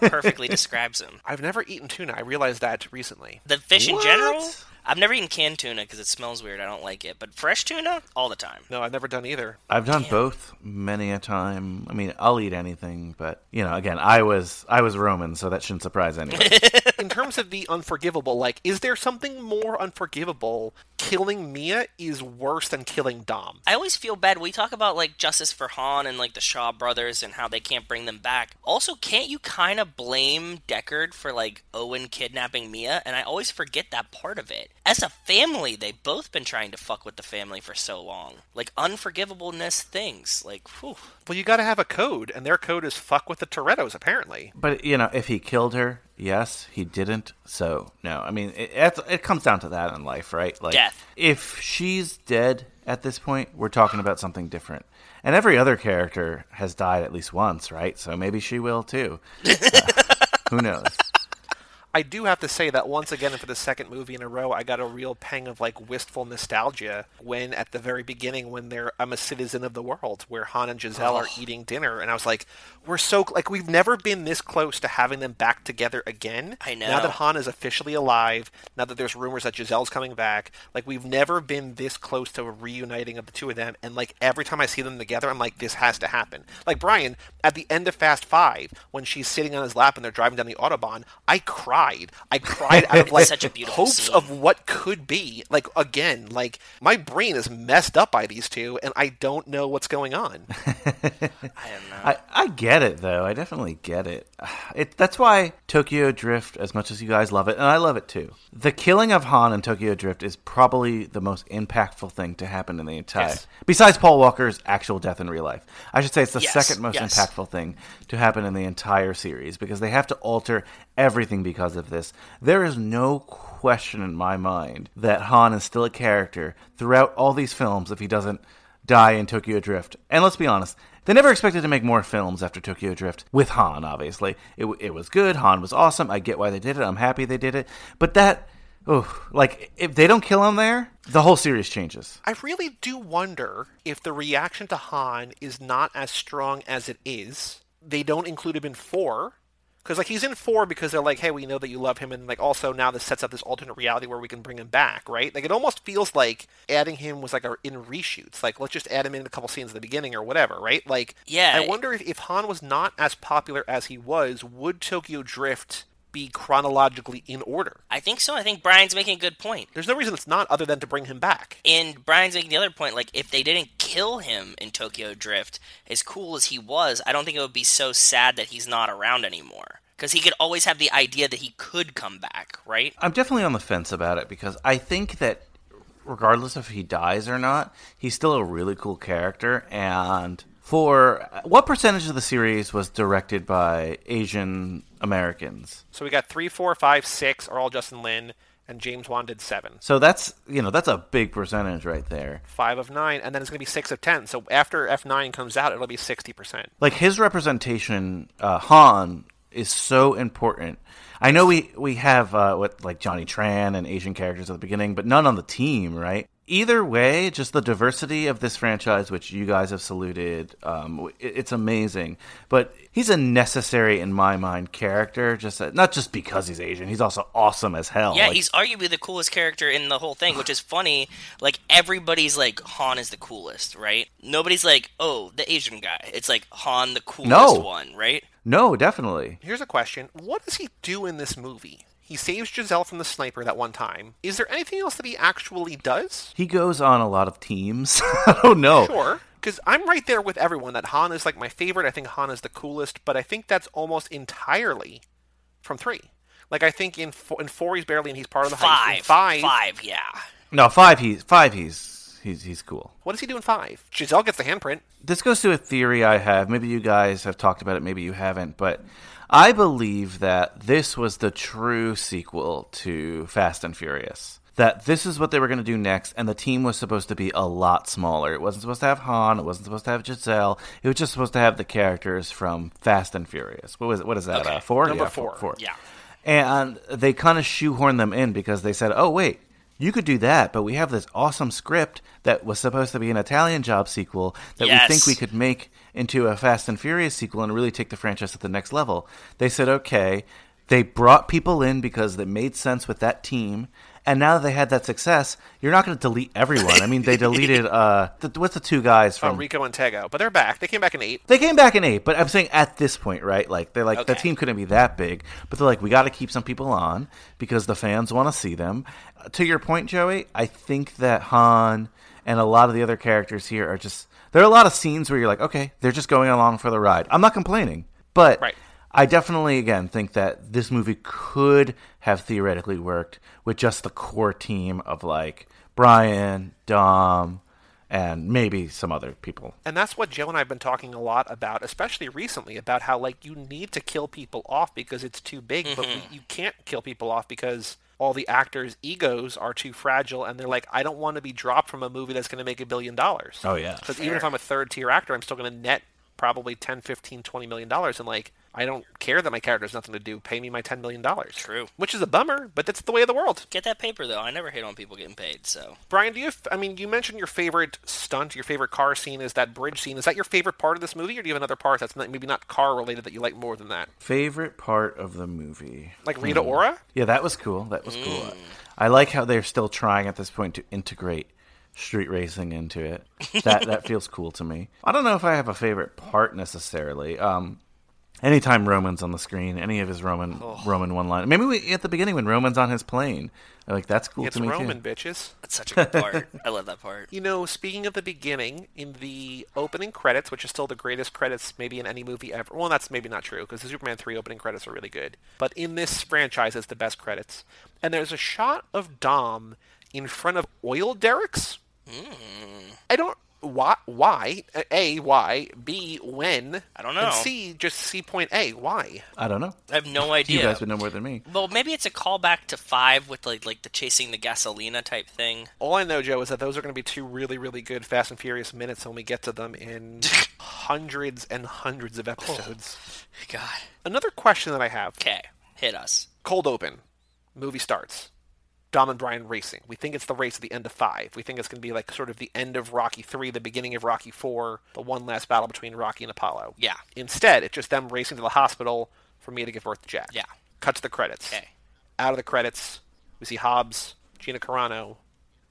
Perfectly describes him. I've never eaten tuna. I realized that recently. The fish in general, I've never eaten canned tuna because it smells weird. I don't like it. But fresh tuna, all the time. No, I've never done either. I've done both many a time. I mean, I'll eat anything, but you know, again, I was I was Roman, so that shouldn't surprise anyone. in terms of the unforgivable, like, is there something more unforgivable? Killing Mia is worse than killing Dom. I always feel bad. We talk about like justice for Han and like the Shaw brothers and how they can't bring them back. Also, can't you kind of blame Deckard for like Owen kidnapping Mia? And I always forget that part of it. As a family, they've both been trying to fuck with the family for so long. Like unforgivableness things. Like, whew. Well, you got to have a code, and their code is fuck with the Torettos, apparently. But you know, if he killed her, yes, he didn't. So no, I mean, it, it, it comes down to that in life, right? Like, Death. if she's dead at this point, we're talking about something different. And every other character has died at least once, right? So maybe she will too. Uh, who knows? I do have to say that once again, for the second movie in a row, I got a real pang of like wistful nostalgia when at the very beginning, when they're I'm a citizen of the world, where Han and Giselle are eating dinner, and I was like, we're so like we've never been this close to having them back together again. I know Now that Han is officially alive, now that there's rumors that Giselle's coming back, like we've never been this close to a reuniting of the two of them. And like every time I see them together, I'm like, this has to happen. Like Brian at the end of Fast Five, when she's sitting on his lap and they're driving down the autobahn, I cried. I cried out of like Such a beautiful hopes scene. of what could be. Like again, like my brain is messed up by these two, and I don't know what's going on. I don't know. I, I get it though. I definitely get it. It that's why Tokyo Drift, as much as you guys love it, and I love it too. The killing of Han in Tokyo Drift is probably the most impactful thing to happen in the entire. Yes. Besides Paul Walker's actual death in real life, I should say it's the Yes, second most yes. impactful thing to happen in the entire series because they have to alter everything because of this. There is no question in my mind that Han is still a character throughout all these films if he doesn't die in Tokyo Drift. And let's be honest, they never expected to make more films after Tokyo Drift with Han, obviously. It, it was good. Han was awesome. I get why they did it. I'm happy they did it. But that, oh, like, if they don't kill him there, the whole series changes. I really do wonder if the reaction to Han is not as strong as it is. They don't include him in four. Because, like, he's in four because they're like, hey, we know that you love him, and, like, also now this sets up this alternate reality where we can bring him back, right? Like, it almost feels like adding him was, like, a, in reshoots. Like, let's just add him in a couple scenes at the beginning or whatever, right? Like, Yeah. I wonder if, if Han was not as popular as he was, would Tokyo Drift be chronologically in order? I think so. I think Brian's making a good point. There's no reason it's not other than to bring him back. And Brian's making the other point, like if they didn't kill him in Tokyo Drift, as cool as he was, I don't think it would be so sad that he's not around anymore. Because he could always have the idea that he could come back, right? I'm definitely on the fence about it because I think that regardless if he dies or not, he's still a really cool character. And for what percentage of the series was directed by Asian Americans? So we got three, four, five, six are all Justin Lin, and James Wan did seven. So that's you know that's a big percentage right there. Five of nine, and then it's going to be six of ten. So after F9 comes out, it'll be 60%. Like his representation, uh, Han is so important. I know we we have uh, what like Johnny Tran and Asian characters at the beginning, but none on the team, right? Either way, just the diversity of this franchise, which you guys have saluted, um, it's amazing. But he's a necessary, in my mind, character. Just uh, not just because he's Asian, he's also awesome as hell. Yeah, Like, he's arguably the coolest character in the whole thing, which is funny. Like everybody's like Han is the coolest, right? Nobody's like, oh, the Asian guy. It's like Han the coolest No. one, right? no, definitely. Here's a question What does he do in this movie? He saves Giselle from the sniper that one time. Is there anything else that he actually does? He goes on a lot of teams. I don't know. Sure. Because I'm right there with everyone that Han is like my favorite. I think Han is the coolest, but I think that's almost entirely from three. Like I think in four, in four he's barely and he's part of the heist. In Five, five, five, yeah. No, five. He's five. He's he's he's cool. What does he do in five? Giselle gets the handprint. this goes to a theory I have. Maybe you guys have talked about it, maybe you haven't, but I believe that this was the true sequel to Fast and Furious. That this is what they were going to do next, and the team was supposed to be a lot smaller. It wasn't supposed to have Han. It wasn't supposed to have Giselle. It was just supposed to have the characters from Fast and Furious. What was it? What is that? Okay. Uh, four? Number yeah, four. Four. Yeah. And they kind of shoehorned them in because they said, oh, wait, you could do that, but we have this awesome script that was supposed to be an Italian job sequel that Yes. we think we could make into a Fast and Furious sequel and really take the franchise to the next level. They said, okay. They brought people in because it made sense with that team. And now that they had that success, you're not going to delete everyone. I mean, they deleted, uh, the, what's the two guys Oh, from Rico and Tego. But they're back. They came back in eight. they came back in eight, but I'm saying at this point, right? Like they're like the team couldn't be that big, but they're like we got to keep some people on because the fans want to see them. Uh, To your point, Joey, I think that Han and a lot of the other characters here are just there are a lot of scenes where you're like, okay, they're just going along for the ride. I'm not complaining, but Right. I definitely, again, think that this movie could have theoretically worked with just the core team of like Brian, Dom, and maybe some other people. And that's what Joe and I have been talking a lot about, especially recently, about how like you need to kill people off because it's too big, but we, mm-hmm. you can't kill people off because all the actors' egos are too fragile, and they're like, I don't want to be dropped from a movie that's going to make a billion dollars. Oh, yeah. Because even if I'm a third tier actor, I'm still going to net probably 10, 15, 20 million dollars, and like I don't care that my character has nothing to do. Pay me my ten million dollars. True. Which is a bummer, but that's the way of the world. Get that paper though. I never hate on people getting paid. So Brian, do you? I mean, you mentioned your favorite stunt, your favorite car scene is that bridge scene. Is that your favorite part of this movie, or do you have another part that's not, maybe not car related that you like more than that? Favorite part of the movie? Like Rita Ora? Yeah, that was cool. That was cool. I like how they're still trying at this point to integrate street racing into it. That that feels cool to me. I don't know if I have a favorite part necessarily. Um, anytime Roman's on the screen, any of his Roman Roman one line. Maybe we, at the beginning when Roman's on his plane, I'm like that's cool It's to me Roman, too. bitches. that's such a good part. I love that part. You know, speaking of the beginning, in the opening credits, which is still the greatest credits maybe in any movie ever. Well, that's maybe not true because the Superman 3 opening credits are really good. But in this franchise, it's the best credits. And there's a shot of Dom in front of oil derricks. Hmm. I don't. Why? Why? A. Why? B. When? I don't know. And C. Just C. Point A. Why? I don't know. I have no idea You guys would know more than me. Well, maybe it's a callback to five with like like the chasing the gasolina type thing. All I know, Joe, is that those are going to be two really, really good Fast and Furious minutes when we get to them in hundreds and hundreds of episodes. God. Another question that I have: Okay, hit us. cold open, movie starts. Dom and Brian racing. We think it's the race at the end of five. We think it's going to be like sort of the end of Rocky three, the beginning of Rocky four, the one last battle between Rocky and Apollo. Yeah. Instead, it's just them racing to the hospital for me to give birth to Jack. Yeah. Cut to the credits. Okay. Out of the credits, we see Hobbs, Gina Carano,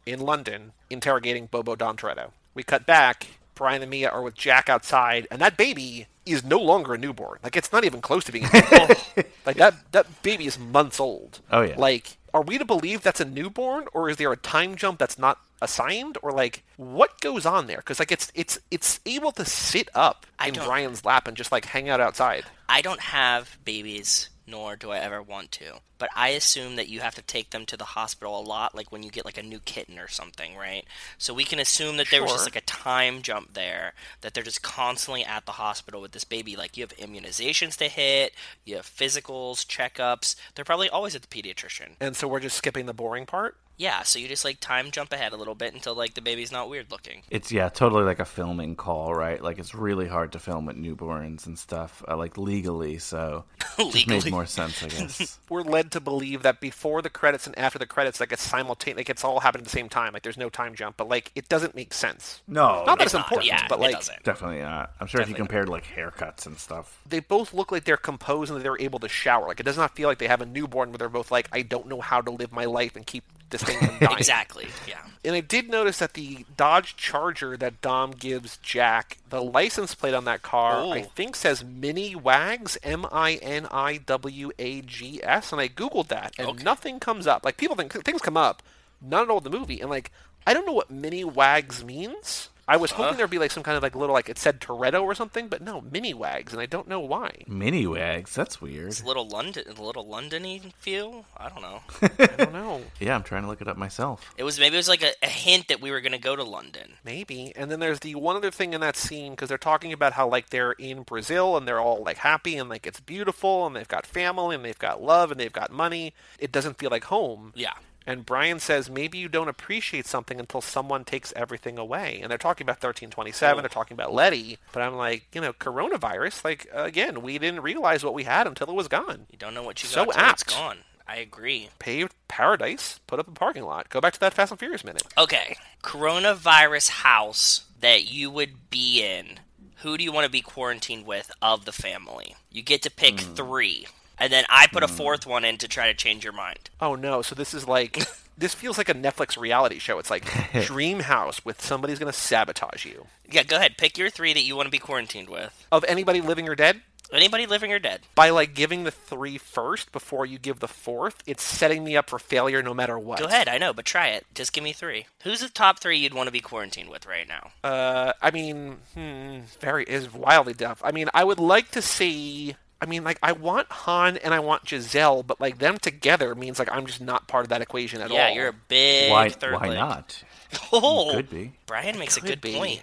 in London interrogating Bobo Don Toretto. We cut back. Brian and Mia are with Jack outside, and that baby is no longer a newborn. Like it's not even close to being a newborn. like that that baby is months old. Oh, yeah. Like, are we to believe that's a newborn, or is there a time jump that's not assigned, or like what goes on there? Because like it's it's it's able to sit up in Brian's lap and just like hang out outside. I don't have babies, nor do I ever want to. But I assume that you have to take them to the hospital a lot, like when you get like a new kitten or something, right? So we can assume that there was just like a time jump there, that they're just constantly at the hospital with this baby. Like you have immunizations to hit, you have physicals, checkups. They're probably always at the pediatrician. And so we're just skipping the boring part. Yeah, so you just like time jump ahead a little bit until like the baby's not weird looking. It's yeah, totally like a filming call, right? Like it's really hard to film with newborns and stuff, uh, like legally. So it just made Legally. more sense, I guess. we're led to believe that before the credits and after the credits, like it's simultaneous, like it's all happening at the same time. Like there's no time jump, but like it doesn't make sense. No, not that it's It's not, important, yeah, but like doesn't. definitely not. I'm sure if you compared like haircuts and stuff. they both look like they're composed and they're able to shower. Like it does not feel like they have a newborn where they're both like, I don't know how to live my life and keep this thing from dying. Exactly. Yeah. And I did notice that the Dodge Charger that Dom gives Jack, the license plate on that car, I oh. think says Mini Wags, M I N I W A G S, and I googled that, and Okay. nothing comes up. Like people think things come up, not at all in the movie, and like I don't know what Mini Wags means. I was hoping uh-huh. there'd be like some kind of like little like it said Toretto or something, but no, Mini Wags, and I don't know why. Mini wags, that's weird. It's a little London, a little Londony feel. I don't know. I don't know. Yeah, I'm trying to look it up myself. It was maybe it was like a, a hint that we were gonna go to London. Maybe. And then there's the one other thing in that scene because they're talking about how like they're in Brazil and they're all like happy and like it's beautiful and they've got family and they've got love and they've got money. It doesn't feel like home. Yeah. And Brian says maybe you don't appreciate something until someone takes everything away. And they're talking about 1327, they're talking about Letty, but I'm like, you know, coronavirus, like again, we didn't realize what we had until it was gone. You don't know what you So got till it's apt. gone. I agree. Paved paradise, put up a parking lot. Go back to that Fast and Furious minute. Okay, coronavirus house that you would be in. Who do you want to be quarantined with of the family? You get to pick hmm. three, and then I put a fourth one in to try to change your mind. Oh no! So this is like this feels like a Netflix reality show. It's like Dream House with somebody's gonna sabotage you. Yeah, go ahead. Pick your three that you want to be quarantined with. Of anybody living or dead, Anybody living or dead? by like giving the three first before you give the fourth, it's setting me up for failure no matter what. Go ahead. I know, but try it. Just give me three. Who's the top three you'd want to be quarantined with right now? Uh, I mean, hmm, very is wildly tough. I mean, I would like to see I mean, like I want Han and I want Giselle, but like them together means like I'm just not part of that equation at yeah, all. Yeah, you're a big Why? third Why leg. not? Oh, Could be. Brian makes a good be. point.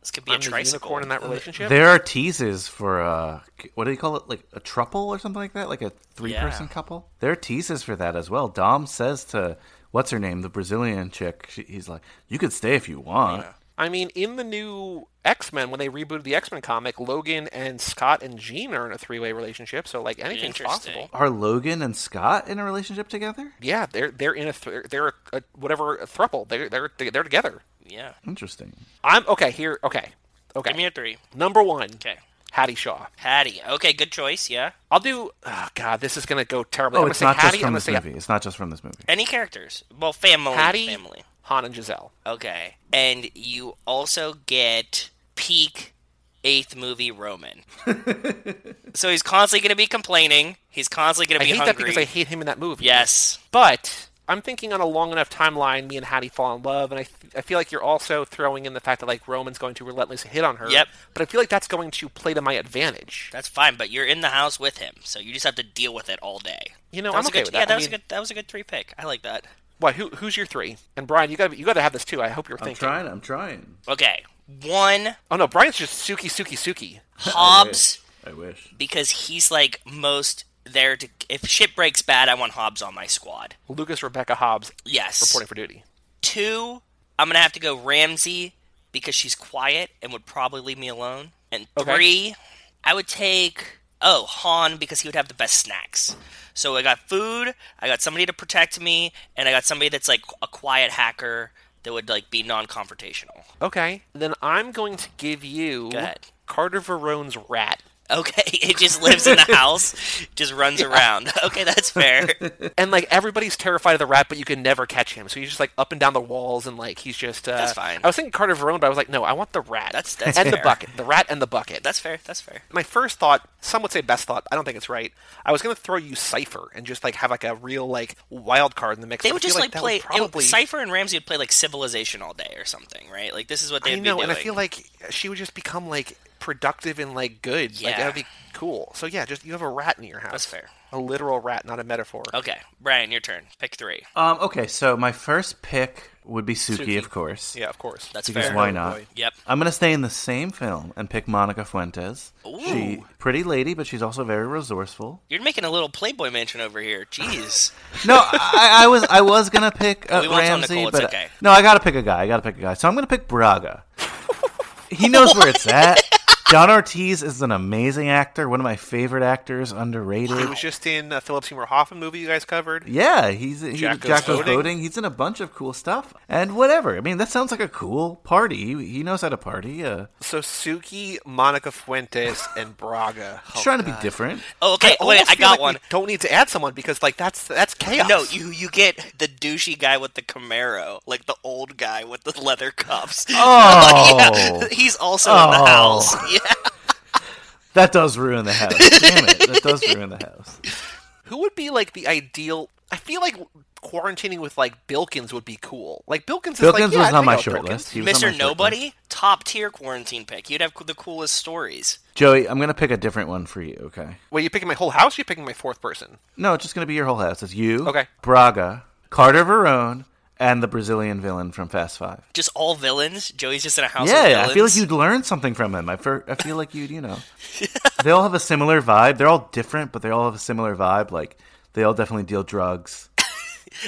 This could be I'm a the tricycle. unicorn in that relationship. There are teases for uh, what do you call it? Like a truple or something like that, like a three-person Yeah. couple. There are teases for that as well. Dom says to what's her name, the Brazilian chick. She, he's like, "You could stay if you want." I mean, in the new X Men, when they rebooted the X Men comic, Logan and Scott and Jean are in a three way relationship. So like anything's possible. Are Logan and Scott in a relationship together? Yeah, they're they're in a th- they're a, a whatever a thruple. They're they're they're together. Yeah. Interesting. I'm okay here. Okay, Okay. Give me okay. your three. Number one, Okay. Hattie Shaw. Hattie. Okay, good choice. Yeah. I'll do. Oh God, this is gonna go terribly. Oh, I'm it's not Hattie. just I'm from gonna say movie. It's not just from this movie. Any characters? Well, family. Hattie, Family. Han, and Giselle. Okay. And you also get peak eighth movie Roman. so he's constantly going to be complaining. He's constantly gonna be I hate hungry. that because I hate him in that movie. yes. But I'm thinking on a long enough timeline, me and Hattie fall in love, and I, th- I feel like you're also throwing in the fact that like Roman's going to relentlessly hit on her. Yep. But I feel like that's going to play to my advantage. That's fine, but you're in the house with him, so you just have to deal with it all day. You know, That I'm was a okay good, with Yeah, that. that I was a good. That was a good three pick. I like that. Why? Who, who's your three? And Brian, you got to you got to have this too. I hope you're I'm thinking. trying. I'm trying. Okay, one Oh no, Brian's just Suki, Suki, Suki. Hobbs I wish. because he's like most there to. If shit breaks bad, I want Hobbs on my squad. Lucas Rebecca Hobbs Yes. reporting for duty. Two, I'm gonna have to go Ramsey because she's quiet and would probably leave me alone. And Okay. three, I would take oh Han because he would have the best snacks. So I got food, I got somebody to protect me, and I got somebody that's like a quiet hacker that would like be non-confrontational. Okay, then I'm going to give you Go. Carter Verone's rat. Okay, it just lives in the house, just runs around. Okay, that's fair. And like everybody's terrified of the rat, but you can never catch him. So he's just like up and down the walls, and like he's just. Uh, That's fine. I was thinking Carter Verone, but I was like, no, I want the rat. That's- that's and the bucket, the rat and the bucket. That's fair. That's fair. my first thought. Some would say best thought. I don't think it's right. I was gonna throw you Cipher and just like have like a real like wild card in the mix. They would just like, that play. probably. Cipher and Ramsey would play like Civilization all day or something, right? Like this is what they'd I be know, and I feel like she would just become like productive and like good. Like that would be cool. So yeah, just you have a rat in your house. That's fair. A literal rat, not a metaphor. Okay, Brian, your turn. Pick three. Um. Okay. So my first pick would be Suki, Suki. of course. Yeah, of course. That's Because fair. why not? boy. Yep. I'm gonna stay in the same film and pick Monica Fuentes. She pretty lady, but she's also very resourceful. You're making a little Playboy mansion over here. Jeez. No, I, I was I was gonna pick uh, we Ramsey, Nicole, it's but okay. no, I gotta pick a guy. I gotta pick a guy. So I'm gonna pick Braga. He knows where it's at. John Ortiz is an amazing actor, one of my favorite actors, underrated. He was just in a Philip Seymour Hoffman movie you guys covered. Yeah, he's he, Jack Jack, Goes Goes Boating. Boating. He's in a bunch of cool stuff and whatever. I mean, that sounds like a cool party. He, he knows how to party. Uh, So Suki, Monica Fuentes, and Braga. he's trying to be different. Oh, okay. I Wait, I got like one. Don't need to add someone because like that's that's chaos. No, you you get the douchey guy with the Camaro, like the old guy with the leather cuffs. Oh, yeah, he's also in the Oh. house. Yeah. that does ruin the house. Damn it, that does ruin the house. Who would be like the ideal? I feel like quarantining with like Bilkins would be cool. Like Bilkins is like Bilkins yeah, was on my out short list. He was on my Mr. short list. Nobody, top tier quarantine pick. You'd have the coolest stories. Joey, I'm gonna pick a different one for you. Okay. Wait, you picking my whole house? Or you picking my fourth person? No, it's just gonna be your whole house. It's you, Okay. Braga, Carter Verone, and the Brazilian villain from Fast Five. Just all villains. Joey's just in a house yeah, of I feel like you'd learn something from him. I, fer- I feel like you'd, you know, they all have a similar vibe. They're all different, but they all have a similar vibe. Like they all definitely deal drugs.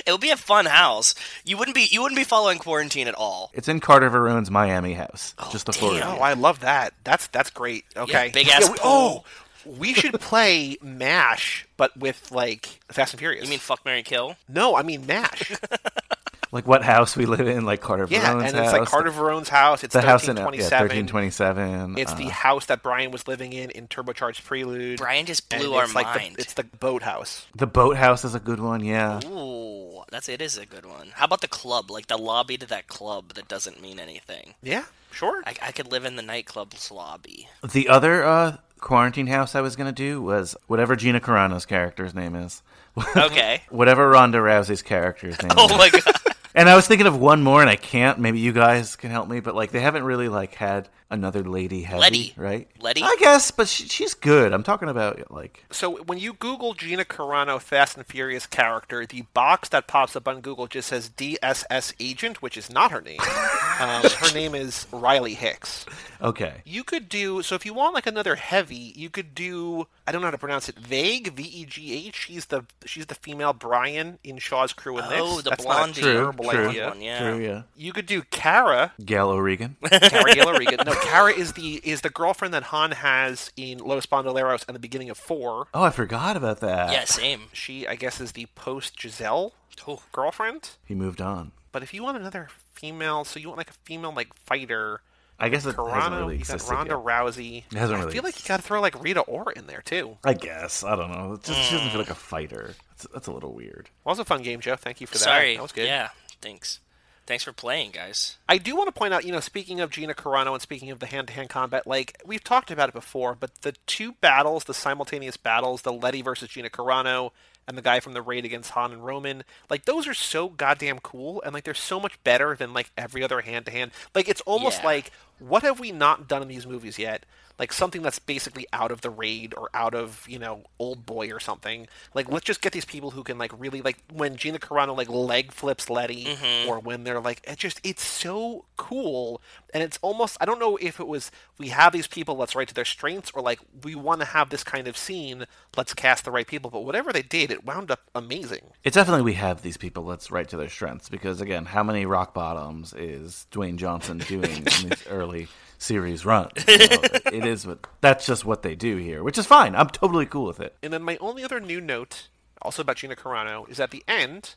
It would be a fun house. You wouldn't be you wouldn't be following quarantine at all. It's in Carter Verone's Miami house. Oh, just the four. of damn. you. Oh, I love that. That's that's great. Okay, big ass we- oh, we should play Mash, but with like Fast and Furious. You mean fuck Mary Kill? no? I mean Mash. Like what house we live in? Like Carter Verone's house. yeah, and house. it's like Carter Verone's house. It's the house in yeah, 1327. thirteen twenty seven. It's the house that Brian was living in in Turbocharged Prelude. Brian just and blew our it's like mind. The, it's the boathouse. the boathouse is a good one. Yeah. Ooh, that's it is a good one. How about the club? Like the lobby to that club that doesn't mean anything. Yeah, sure. I, I could live in the nightclub's lobby. The other uh, quarantine house I was gonna do was whatever Gina Carano's character's name is. Okay. whatever Ronda Rousey's character's name oh is. my god. And I was thinking of one more, and I can't. Maybe you guys can help me, but like they haven't really like had another lady heavy, Letty. right? Letty? I guess, but she, she's good. I'm talking about like So when you Google Gina Carano Fast and Furious character, the box that pops up on Google just says DSS agent, which is not her name. um, her name is Riley Hicks. okay. You could do so if you want like another heavy, you could do I don't know how to pronounce it. Vague V E G H. She's the she's the female Brian in Shaw's crew in this. Oh, the That's blondie. Not a True, terrible true, idea. one, yeah. true, yeah. You could do Kara, Gal O'Regan. Kara Gail Regan. No, Kara is the is the girlfriend that Han has in Los Bandoleros and the beginning of four. oh, I forgot about that. Yeah, same. She, I guess, is the post Giselle Oh. girlfriend. He moved on. But if you want another female, so you want like a female like fighter, I guess it hasn't Carano, really you got existed Ronda yet. Rousey. It hasn't really. I feel like you got to throw like Rita Ora in there too. I guess. I don't know. It just, She doesn't feel Mm. like a fighter. That's, that's a little weird. Well, that was a fun game, Joe. Thank you for that. Sorry. that was good. Yeah, thanks. Thanks for playing, guys. I do want to point out, you know, speaking of Gina Carano and speaking of the hand-to-hand combat, like we've talked about it before, but the two battles, the simultaneous battles, the Letty versus Gina Carano and the guy from the raid against Han and Roman, like those are so goddamn cool, and like they're so much better than like every other hand-to-hand. Like it's almost Yeah. like what have we not done in these movies yet? Like something that's basically out of the raid or out of you know Old Boy or something. Like let's just get these people who can like really like when Gina Carano like leg flips Letty, Mm-hmm. or when they're like it just it's so cool and it's almost I don't know if it was we have these people let's write to their strengths or like we want to have this kind of scene let's cast the right people but whatever they did it wound up amazing. It's definitely we have these people. Let's write to their strengths because again, how many rock bottoms is Dwayne Johnson doing in these early series runs? You know, it is what that's just what they do here, which is fine. I'm totally cool with it. And then my only other new note, also about Gina Carano, is at the end,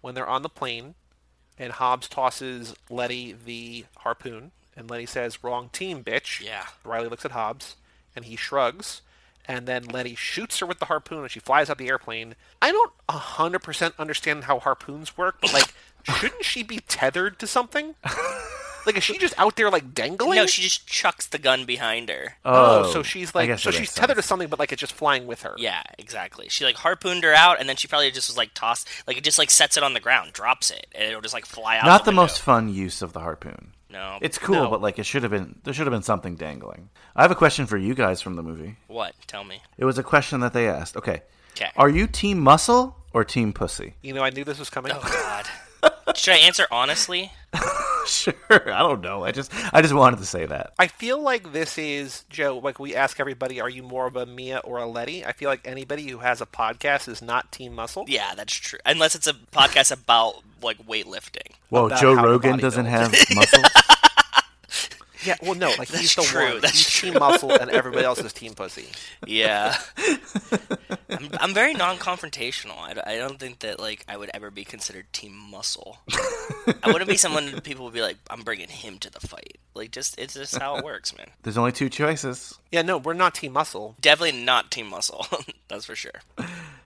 when they're on the plane, and Hobbs tosses Letty the harpoon, and Letty says, "Wrong team, bitch." Yeah. Riley looks at Hobbs, and he shrugs, and then Letty shoots her with the harpoon, and she flies out the airplane. I don't hundred percent understand how harpoons work, but like, shouldn't she be tethered to something? like, is she just out there like dangling? No, she just chucks the gun behind her. Oh, oh so she's like, so she's makes tethered to something, but like it's just flying with her. Yeah, exactly. She like harpooned her out, and then she probably just was like tossed, like it just like sets it on the ground, drops it, and it'll just like fly out. Not the window. most fun use of the harpoon. No. It's cool, No. but like it should have been. There should have been something dangling. I have a question for you guys from the movie. what? Tell me. It was a question that they asked. Okay. Okay. are you team muscle or team pussy? You know, I knew this was coming. Oh God. Should I answer honestly? Sure, I don't know. I just, I just wanted to say that. I feel like this is Joe. Like we ask everybody, are you more of a Mia or a Letty? I feel like anybody who has a podcast is not Team Muscle. Yeah, that's true. Unless it's a podcast about like weightlifting. Whoa, About Joe Rogan doesn't build. have muscles. Yeah, well, no, like he's the true, one. that's he's true. Team Muscle, and everybody else is Team Pussy. Yeah. I'm, I'm very non-confrontational. I don't think that like I would ever be considered team muscle. I wouldn't be someone that people would be like, I'm bringing him to the fight. Like, just it's just how it works, man. There's only two choices. Yeah, no, we're not Team Muscle. Definitely not team muscle. That's for sure.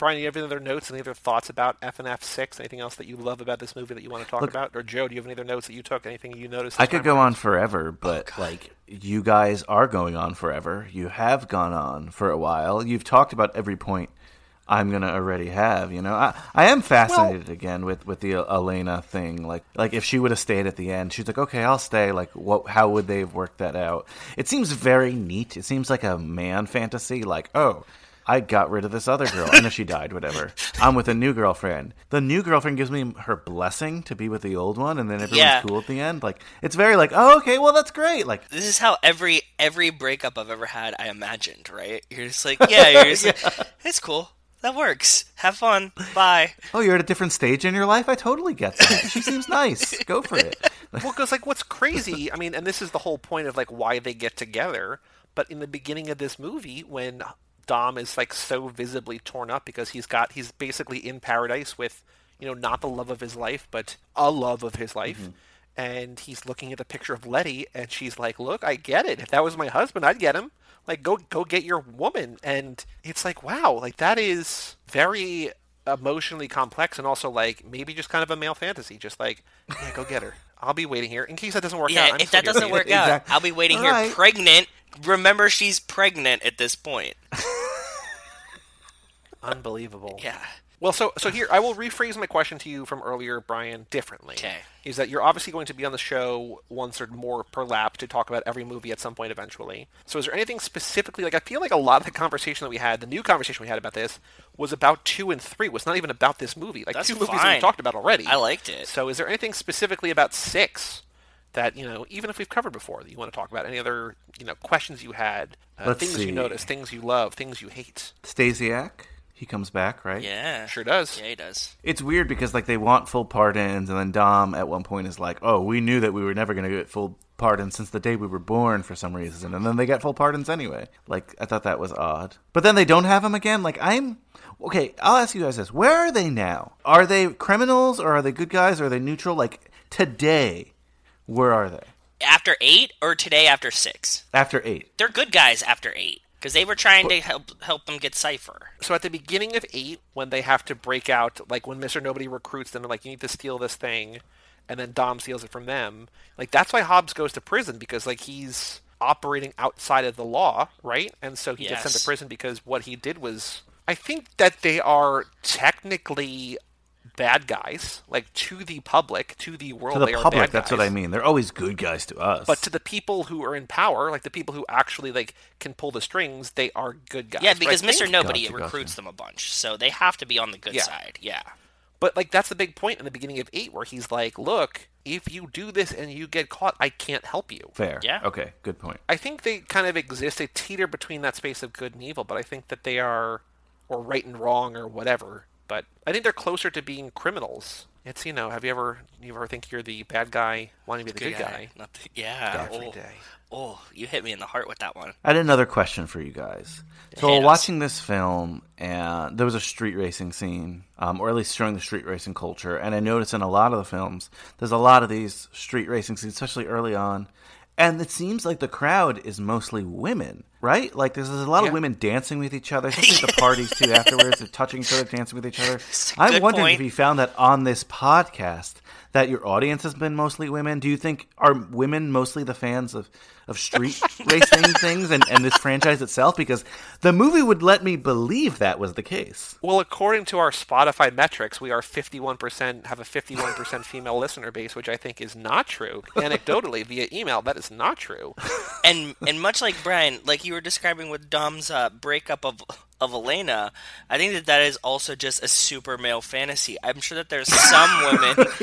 Brian, do you have any other notes? Any other thoughts about FNF six? Anything else that you love about this movie that you want to talk Look- about? Or Joe, do you have any other notes that you took? Anything you noticed? I could go around? on forever, oh, but like you guys are going on forever. You have gone on for a while. You've talked about every point I'm gonna already have. You know, I I am fascinated again with with the Elena thing. Like like if she would have stayed at the end, she's like, okay, I'll stay. Like what? How would they have worked that out? It seems very neat. It seems like a man fantasy. Like oh. I got rid of this other girl. I know she died, whatever. I'm with a new girlfriend. The new girlfriend gives me her blessing to be with the old one, and then everyone's Yeah. cool at the end. Like it's very like, oh, okay, well that's great. Like This is how every every breakup I've ever had I imagined, right? You're just like, yeah, you're just like, it's cool. That works. Have fun. Bye. Oh, you're at a different stage in your life? I totally get that. She seems nice. Go for it. well, because like what's crazy, I mean, and this is the whole point of like why they get together. But in the beginning of this movie, when Dom is like so visibly torn up because he's got he's basically in paradise with you know not the love of his life, but a love of his life. Mm-hmm. And he's looking at the picture of Letty, and she's like, "Look, I get it. If that was my husband, I'd get him. Like, go go get your woman." And it's like, wow, like that is very emotionally complex, and also like maybe just kind of a male fantasy. Just like, yeah, go get her. I'll be waiting here in case that doesn't work Yeah, out. I'm if that doesn't for work out, Exactly. I'll be waiting All here right. pregnant. Remember, she's pregnant at this point. Unbelievable. Yeah. Well, so so here I will rephrase my question to you from earlier, Brian, differently. 'Kay. Is that you're obviously going to be on the show once or more per lap to talk about every movie at some point eventually. So is there anything specifically like I feel like a lot of the conversation that we had, the new conversation we had about this, was about two and three. Was not even about this movie. Like That's two movies that fine. we talked about already. I liked it. So is there anything specifically about six? That you know, even if we've covered before, that you want to talk about any other you know questions you had, uh, things see. you noticed, things you love, things you hate. Stasiak, he comes back, right? Yeah. Sure does. Yeah, he does. It's weird because like they want full pardons, and then Dom at one point is like, "Oh, we knew that we were never going to get full pardons since the day we were born for some reason," and then they get full pardons anyway. Like I thought that was odd, but then they don't have him again. Like I'm okay. I'll ask you guys this: Where are they now? Are they criminals or are they good guys? Or are they neutral? Like today, where are they After eight or today after six? after eight? They're good guys after eight because they were trying to help help them get Cipher. So at the beginning of eight, when they have to break out, like when Mister Nobody recruits them, like you need to steal this thing, and then Dom steals it from them. Like that's why Hobbs goes to prison because like he's operating outside of the law, right? And so he gets sent to prison because what he did was. I think that they are technically bad guys, like to the public, to the world. To the they are public, bad that's what. I mean. They're always good guys to us. But to the people who are in power, like the people who actually like can pull the strings, they are good guys. Yeah, because Mr. Nobody Gotcha, gotcha. recruits them a bunch, so they have to be on the good Yeah. side. Yeah. But like that's the big point in the beginning of eight, where he's like, "Look, if you do this and you get caught, I can't help you." fair. Yeah. Okay. Good point. I think they kind of exist. They teeter between that space of good and evil, but I think that they are, or right and wrong, or whatever. But I think they're closer to being criminals. It's you know, have you ever you ever think you're the bad guy wanting to be the good, guy? Not the- yeah. Every oh, day. oh, you hit me in the heart with that one. I had another question for you guys. So Hit while watching this film, and there was a street racing scene, um, or at least showing the street racing culture, and I noticed in a lot of the films, there's a lot of these street racing scenes, especially early on, and it seems like the crowd is mostly women, right? Like there's, there's a lot Yeah. of women dancing with each other, especially at the parties too. Afterwards, they're touching each other, dancing with each other. I'm wondering point. if you found that on this podcast that your audience has been mostly women. Do you think are women mostly the fans of, of street racing things and, and this franchise itself? Because the movie would let me believe that was the case. Well, according to our Spotify metrics, we are 51% have a 51% female listener base, which I think is not true. Anecdotally, via email, that is not true. and and much like Brian, like you were describing with Dom's uh, breakup of of Elena, I think that that is also just a super male fantasy. I'm sure that there's some women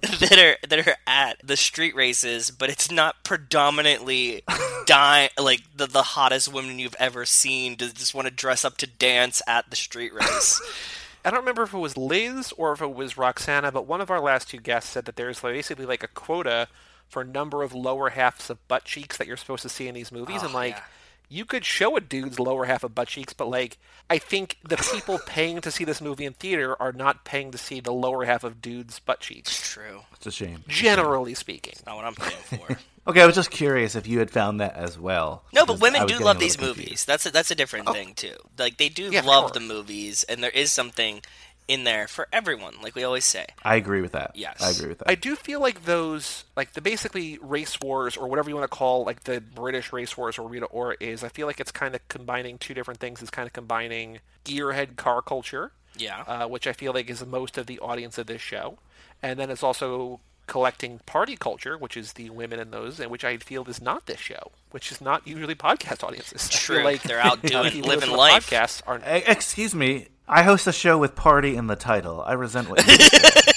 that are that are at the street races, but it's not predominantly die like the the hottest women you've ever seen to just want to dress up to dance at the street race. I don't remember if it was Liz or if it was Roxana, but one of our last two guests said that there's basically like a quota for number of lower halves of butt cheeks that you're supposed to see in these movies, and like yeah. You could show a dude's lower half of butt cheeks, but like I think the people paying to see this movie in theater are not paying to see the lower half of dudes' butt cheeks. True, It's a shame. Generally speaking, not what I'm paying for. Okay, I was just curious if you had found that as well. No, but women do love these little movies. confused. That's a, that's a different oh. thing too. Like they do Yeah, love sure. the movies, and there is something in there for everyone. Like we always say. I agree with that. Yes. I agree with that. I do feel like those, like the basically race wars or whatever you want to call, like the British race wars or Rita Ora is. I feel like it's kind of combining two different things. It's kind of combining gearhead car culture, Yeah. uh, which I feel like is most of the audience of this show, and then it's also collecting party culture, which is the women in those, and which I feel is not this show, which is not usually podcast audiences. I True. like They're out doing- people living listening to life. Podcasts are Eh, Excuse me. I host a show with party in the title. I resent what you said.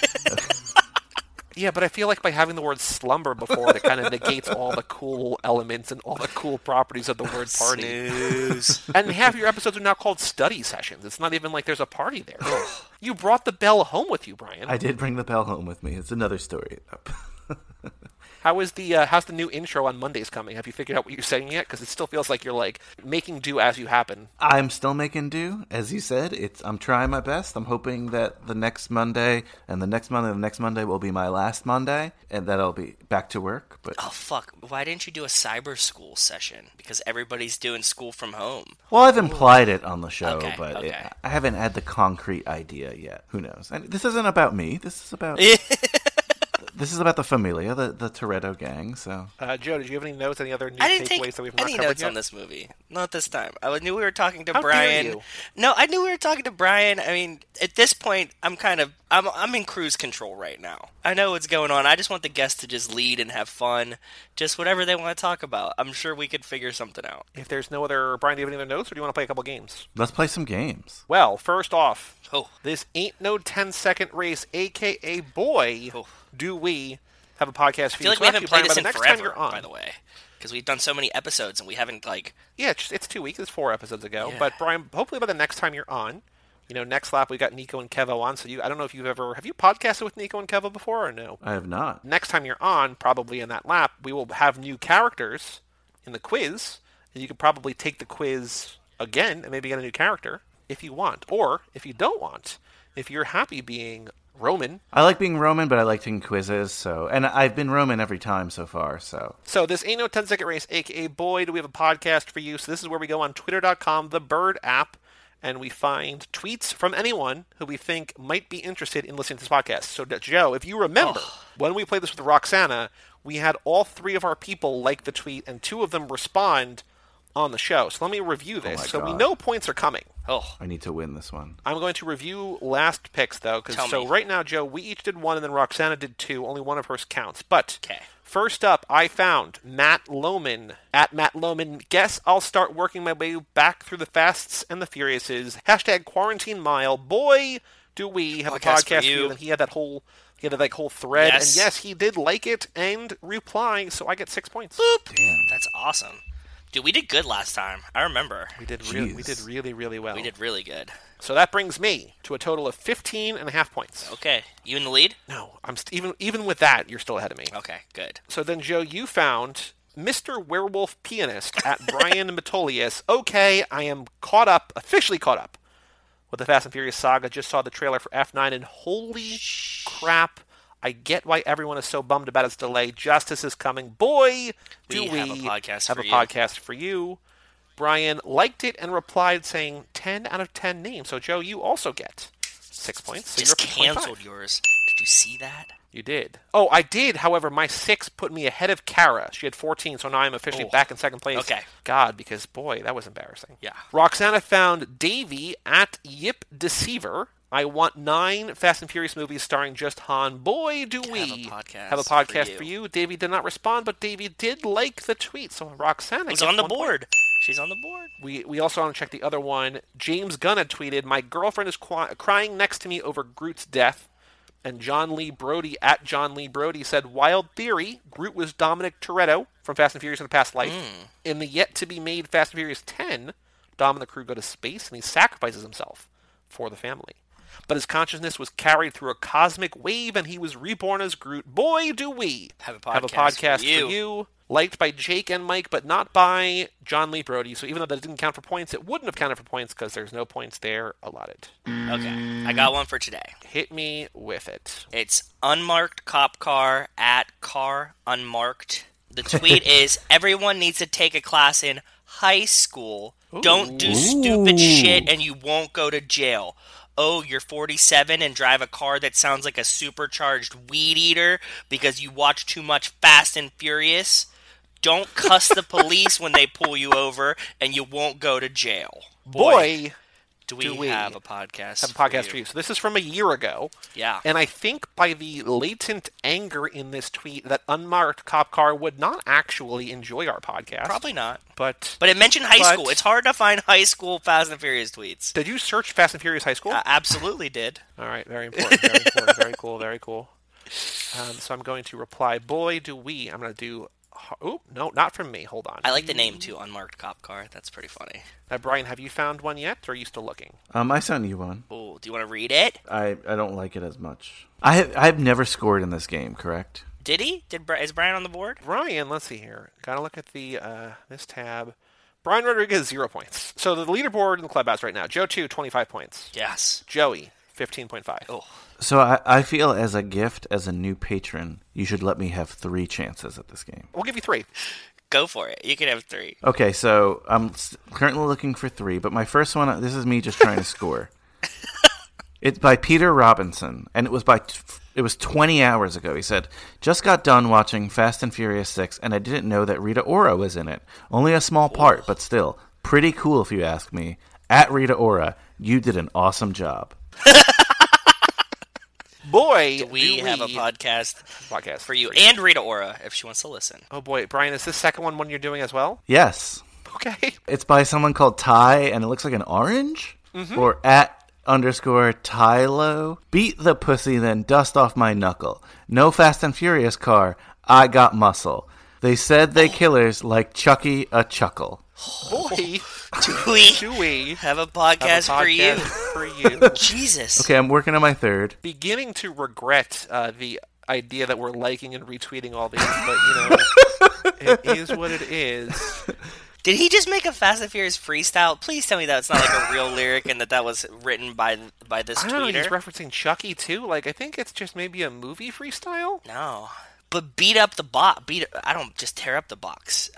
Yeah, but I feel like by having the word slumber before it, it kind of negates all the cool elements and all the cool properties of the word party. Snooze. And half your episodes are now called study sessions. It's not even like there's a party there. you brought the bell home with you, Brian. I did bring the bell home with me. It's another story. How is the uh, how's the new intro on Mondays coming? Have you figured out what you're saying yet? Because it still feels like you're like making do as you happen. I'm still making do, as you said. It's I'm trying my best. I'm hoping that the next Monday and the next Monday, and the next Monday will be my last Monday, and that I'll be back to work. But oh fuck! Why didn't you do a cyber school session? Because everybody's doing school from home. well, I've implied it on the show, Okay, but it- I haven't had the concrete idea yet. Who knows? And this isn't about me. This is about This is about the Familia, the, the Toretto gang, so. Uh, Joe, did you have any notes? Any other new I didn't takeaways take that we've not any covered notes yet? on this movie. Not this time. I knew we were talking to How dare Brian. you. No, I knew we were talking to Brian. I mean, at this point, I'm kind of I'm I'm in cruise control right now. I know what's going on. I just want the guests to just lead and have fun, just whatever they want to talk about. I'm sure we could figure something out. If there's no other, Brian, do you have any other notes, or do you want to play a couple games? Let's play some games. Well, first off, Oh, this ain't no 10 second race, aka boy, Oh. do we have a podcast I feel you. like So we haven't played Brian, this in the next forever. time you're on, By the way, because we've done so many episodes and we haven't like Yeah, it's, it's two weeks. It's four episodes ago. Yeah. But Brian, hopefully by the next time you're on, you know, next lap we got Nico and Kevo on. So you, I don't know if you've ever have you podcasted with Nico and Kevo before or no. I have not. Next time you're on, probably in that lap, we will have new characters in the quiz, and you could probably take the quiz again and maybe get a new character if you want, or if you don't want, if you're happy being Roman. I like being Roman, but I like taking quizzes, so. And I've been Roman every time so far, so. So this ain't no 10 second race, aka boy, do we have a podcast for you. So this is where we go on twitter.com, the bird app, and we find tweets from anyone who we think might be interested in listening to this podcast. So Joe, if you remember, when we played this with Roxana, we had all three of our people like the tweet and two of them respond on the show. So let me review oh this. my so we know points are coming. oh I need to win this one. I'm going to review last picks though, because so me. right now, Joe, we each did one, and then Roxana did two. Only one of hers counts. But 'Kay. First up, I found Matt Loman at Matt Loman. Guess I'll start working my way back through the fasts and the furiouses. Hashtag quarantine mile. Boy, do we have a Podcast for podcast for you. you? And he had that whole. He had that like whole thread, Yes. and yes, he did like it and reply, so I get six points. Damn, that's awesome, dude. We did good last time. I remember We did really, we did really, really well. we did really good. So that brings me to a total of 15 and a half points. Okay, you in the lead? No, I'm st- even even with that, you're still ahead of me. Okay, good. So then, Joe, you found Mr. Werewolf Pianist at Brian Metolius. Okay, I am caught up, officially caught up with the Fast and Furious saga. Just saw the trailer for F9, and holy crap! I get why everyone is so bummed about its delay. Justice is coming. Boy, do We we, have a podcast have for a you. podcast for you. Brian liked it and replied saying 10 out of 10 names. So, Joe, you also get six points. So Just you're up to 25. canceled yours. Did you see that? You did. Oh, I did. However, my six put me ahead of Kara. She had 14, so now I'm officially Oh. back in second place. Okay. God, because boy, that was embarrassing. Yeah. Roxana found Davy at Yip Deceiver. I want nine Fast and Furious movies starring just Han. Boy, do Have a we podcast have a for podcast you. for you. Davy did not respond, but Davy did like the tweet. So Roxanne was on the one point. board. She's on the board. We we also want to check the other one. James Gunn had tweeted, "My girlfriend is qu- crying next to me over Groot's death." And John Lee Brody at John Lee Brody said, "Wild theory: Groot was Dominic Toretto from Fast and Furious in a past life. Hmm. In the yet to be made Fast and Furious 10, Dom and the crew go to space, and he sacrifices himself for the family." But his consciousness was carried through a cosmic wave, and he was reborn as Groot. Boy, do we Have a have a podcast for you. for you liked by Jake and Mike, but not by John Lee Brody. So even though that didn't count for points, it wouldn't have counted for points because there's no points there allotted. Okay, I got one for today. Hit me with it. It's unmarked cop car at car unmarked. The tweet is everyone needs to take a class in high school. Don't do stupid shit and you won't go to jail. Oh, you're 47 and drive a car that sounds like a supercharged weed eater because you watch too much Fast and Furious. Don't cuss the police when they pull you over and you won't go to jail. Boy, do we, do we have a podcast? have a podcast for you. So this is from a year ago. Yeah. And I think by the latent anger in this tweet that unmarked cop car would not actually enjoy our podcast. Probably not. But, But it mentioned high But- school. It's hard to find high school Fast and Furious tweets. did you search Fast and Furious High School? I absolutely did. All right, very important, very important, very cool, very cool. Um, so I'm going to reply, boy, do we. I'm going to do. Oh, no, not from me. Hold on. I like the name too, unmarked cop car. That's pretty funny. Now, Brian, have you found one yet, or are you still looking? Um, I sent you one. Oh, do you want to read it? I, I don't like it as much. I have, I've never scored in this game, correct? Did he? Did Bri- is Brian on the board? Brian, let's see here. Gotta look at the uh, this tab. Brian Rodriguez zero points. So the leaderboard in the clubhouse right now: Joe two, 25 points. Yes. Joey, fifteen point five. Oh, So I, I feel as a gift, as a new patron, you should let me have three chances at this game. We'll give you three. go for it. You can have three. Okay, so I'm s- currently looking for three, but my first one, this is me just trying to score. It's by Peter Robinson, and it was by t- It was 20 hours ago. He said, Just got done watching Fast and Furious 6, and I didn't know that Rita Ora was in it. Only a small part, but still. Pretty cool, if you ask me. At Rita Ora, you did an awesome job. Boy, Do we have a podcast podcast for you and Rita Ora if she wants to listen. Oh boy, Brian, is this second one one you're doing as well? Yes. Okay. It's by someone called Ty, and it looks like an orange? Mm-hmm. Or at underscore Tylo. Beat the pussy, then dust off my knuckle. No Fast and Furious car. I got muscle. They said they oh. killers like Chucky a chuckle. Boy, Do we do we have a have a podcast, for you? for you? Jesus. Okay, I'm working on my third. Beginning to regret uh, the idea that we're liking and retweeting all these, but you know, it is what it is. Did he just make a Fast and Furious freestyle? Please tell me that's not like a real lyric and that that was written by by this I don't know. He's referencing Chucky too. Like, I think it's just maybe a movie freestyle. no, but beat up the box. Beat. I don't just tear up the box.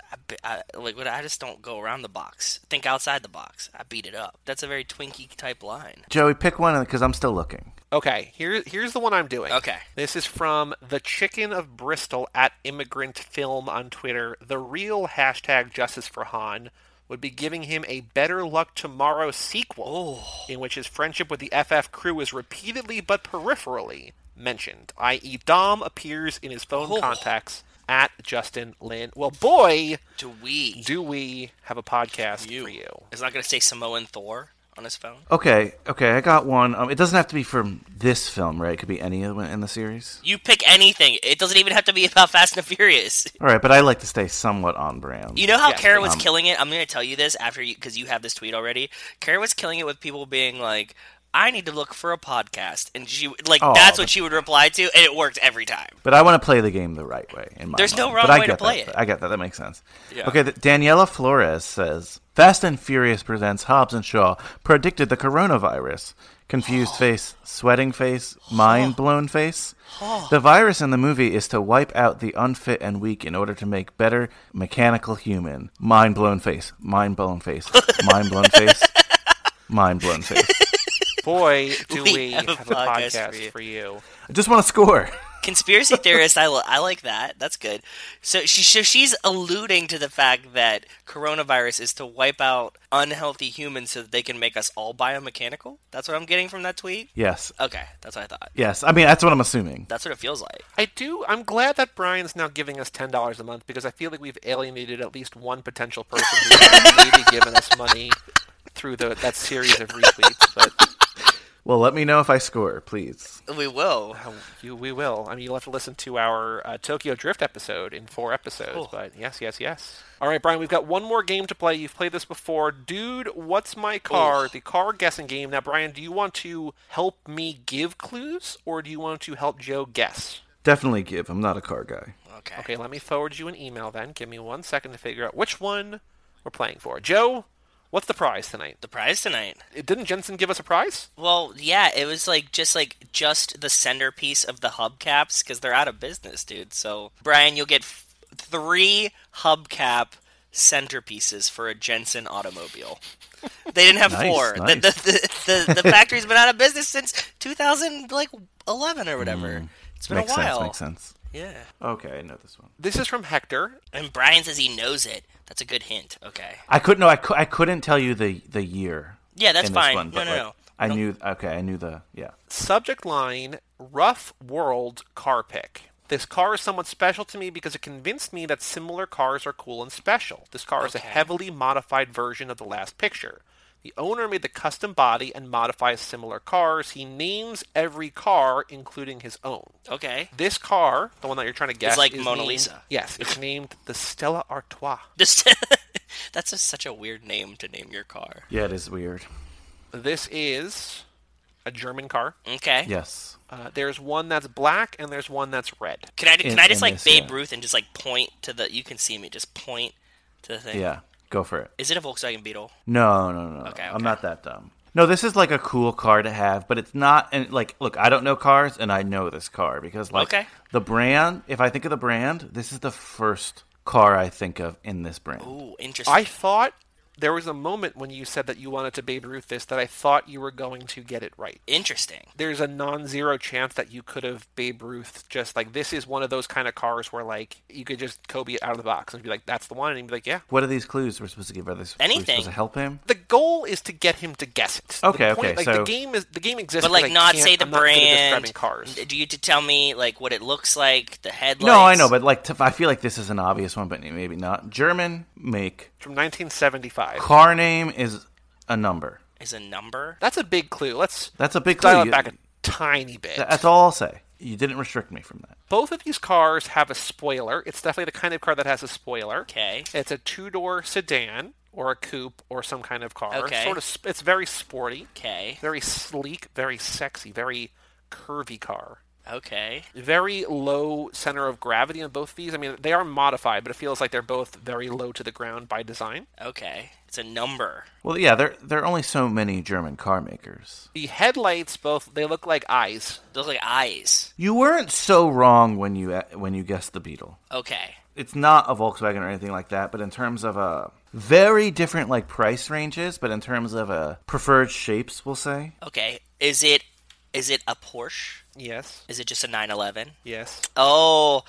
I, I, like what? I just don't go around the box. Think outside the box. I beat it up. That's a very Twinkie type line. Joey, pick one because I'm still looking. Okay, here, here's the one I'm doing. Okay. This is from the Chicken of Bristol at Immigrant Film on Twitter. The real hashtag Justice for Han would be giving him a Better Luck Tomorrow sequel, oh. in which his friendship with the FF crew is repeatedly but peripherally mentioned, i.e., Dom appears in his phone Oh. contacts at Justin Lin. Well, boy, Do we? do we have a podcast you. for you. It's not going to say Samoan Thor on his phone. Okay, okay, I got one. Um, it doesn't have to be from this film, right? It could be any of them in the series. You pick anything. It doesn't even have to be about Fast and the Furious. All right, but I like to stay somewhat on brand. You know how Yes, Kara was um, killing it? I'm going to tell you this after you, because you have this tweet already. Kara was killing it with people being like, I need to look for a podcast. And she, like, Oh, that's what she would reply to, and it worked every time. But I want to play the game the right way. In my There's no mind. wrong But I way to play that. it. I get that. That makes sense. Yeah. Okay, Daniela Flores says Fast and Furious presents Hobbs and Shaw predicted the coronavirus. Confused face, sweating face, mind blown face. The virus in the movie is to wipe out the unfit and weak in order to make better mechanical human. Mind blown face, mind blown face, mind blown face, mind blown face. Boy, do We we, have have, a a podcast podcast, for you. for you. I just want to score. Conspiracy theorist, I, I like that. That's good. So she so she's alluding to the fact that coronavirus is to wipe out unhealthy humans so that they can make us all biomechanical. That's what I'm getting from that tweet. Yes, Okay, that's what I thought. yes. I mean, that's what I'm assuming. That's what it feels like. I do. I'm glad that Brian's now giving us ten dollars a month because I feel like we've alienated at least one potential person who has maybe given us money through the that series of retweets. But Well, let me know if I score, please. We will. uh, you, we will. I mean, you'll have to listen to our uh, Tokyo Drift episode in four episodes. Cool. But yes, yes, yes. All right, Brian. We've got one more game to play. You've played this before, dude. What's my car? Ooh. The car guessing game. Now, Brian, do you want to help me give clues, or do you want to help Joe guess? Definitely give. I'm not a car guy. Okay. Okay, let me forward you an email then. Give me one second to figure out which one we're playing for. Joe, what's the prize tonight? The prize tonight. Uh, Didn't Jensen give us a prize? Well, yeah, it was like just like just the centerpiece of the hubcaps because they're out of business, dude. So Brian, you'll get f- three hubcap centerpieces for a Jensen automobile. They didn't have Nice, four. nice. The, the, the, the, the factory's been out of business since 2000, like 11 or whatever. It's been Mm. makes a while. sense. Makes sense. Yeah. Okay, I know this one. This is from Hector. And Brian says he knows it. That's a good hint. Okay. I couldn't. No, I, cou- I couldn't tell you the the year. Yeah, that's fine. One, No, but, no, like, no. I Don't- knew. Okay, I knew the. Yeah. Subject line Rough World Car Pick. This car is somewhat special to me because it convinced me that similar cars are cool and special. This car is a heavily modified version of the last picture. The owner made the custom body and modifies similar cars. He names every car, including his own. Okay. This car, the one that you're trying to guess, It's like is Mona named- Lisa. Yes, it's named the Stella Artois. Just that's a, such a weird name to name your car. Yeah, it is weird. This is a German car. Okay. Yes. Uh, there's one that's black and there's one that's red. Can I can In- I just in like this, Babe yeah. Ruth and just like point to the? You can see me. Just point to the thing. Yeah. Go for it. Is it a Volkswagen Beetle? No, no, no. Okay, I'm not that dumb. No, this is like a cool car to have, but it's not. And like, look, I don't know cars, and I know this car because like Okay. the brand. If I think of the brand, this is the first car I think of in this brand. Ooh, interesting. I thought there was a moment when you said that you wanted to Babe Ruth this that I thought you were going to get it right. Interesting. There's a non-zero chance that you could have Babe Ruth just like this is one of those kind of cars where like you could just Kobe it out of the box and be like that's the one and he'd be like yeah. What are these clues we're supposed to give? Are they are we Anything. supposed to help him? The goal is to get him to guess it. Okay, point- okay, Like so- the game is the game exists, But like, not say the I'm not good at brand. describing cars. Do you to tell me like what it looks like, the headlights? No, I know, but like t- I feel like this is an obvious one, but maybe not. German make. From 1975. Car name is a number. is a number. That's a big clue. Let's That's a big clue. dial it back a tiny bit. That's all I'll say. You didn't restrict me from that. Both of these cars have a spoiler. It's definitely the kind of car that has a spoiler. Okay. It's a two-door sedan or a coupe or some kind of car. Okay. Sort of. sp- It's very sporty, Okay. very sleek, very sexy, very curvy car. Okay. Very low center of gravity on both of these. I mean, they are modified, but it feels like they're both very low to the ground by design. Okay. It's a number. Well, yeah, there there are only so many German car makers. The headlights both they look like eyes. They look like eyes. You weren't so wrong when you when you guessed the Beetle. Okay. It's not a Volkswagen or anything like that, but in terms of a very different like price ranges, but in terms of a preferred shapes, we'll say. Okay. Is it is it a Porsche? Yes. Is it just a 911? Yes. Oh,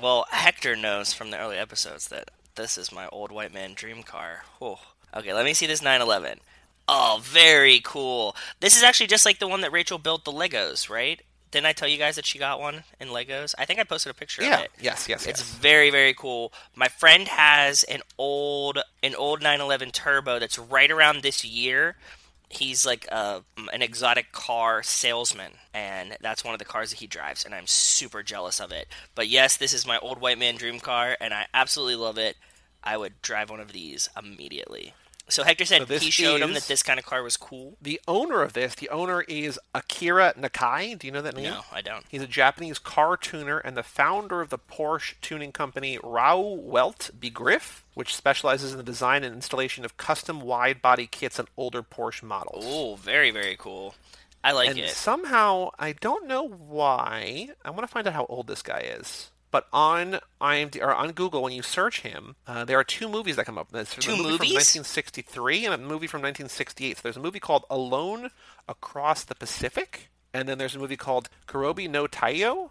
well, Hector knows from the early episodes that this is my old white man dream car. Oh. Okay, let me see this 911. Oh, very cool. This is actually just like the one that Rachel built the Legos, right? Didn't I tell you guys that she got one in Legos? I think I posted a picture Yeah. of it. Yes. Yes. It's Yes. very very cool. My friend has an old an old 911 Turbo that's right around this year. He's like a, an exotic car salesman, and that's one of the cars that he drives, and I'm super jealous of it. But yes, this is my old white man dream car, and I absolutely love it. I would drive one of these immediately. So Hector said So he showed him that this kind of car was cool. The owner of this, the owner is Akira Nakai. Do you know that name? No, I don't. He's a Japanese car tuner and the founder of the Porsche tuning company Rauh-Welt Begriff, which specializes in the design and installation of custom wide body kits on older Porsche models. Oh, very very cool. I like and it. somehow, I don't know why, I want to find out how old this guy is. But on IMD or on Google, when you search him, uh, there are two movies that come up. There's Two a movie movies? from 1963 and a movie from 1968. So there's a movie called Alone Across the Pacific, and then there's a movie called Kurobe no Taiyo,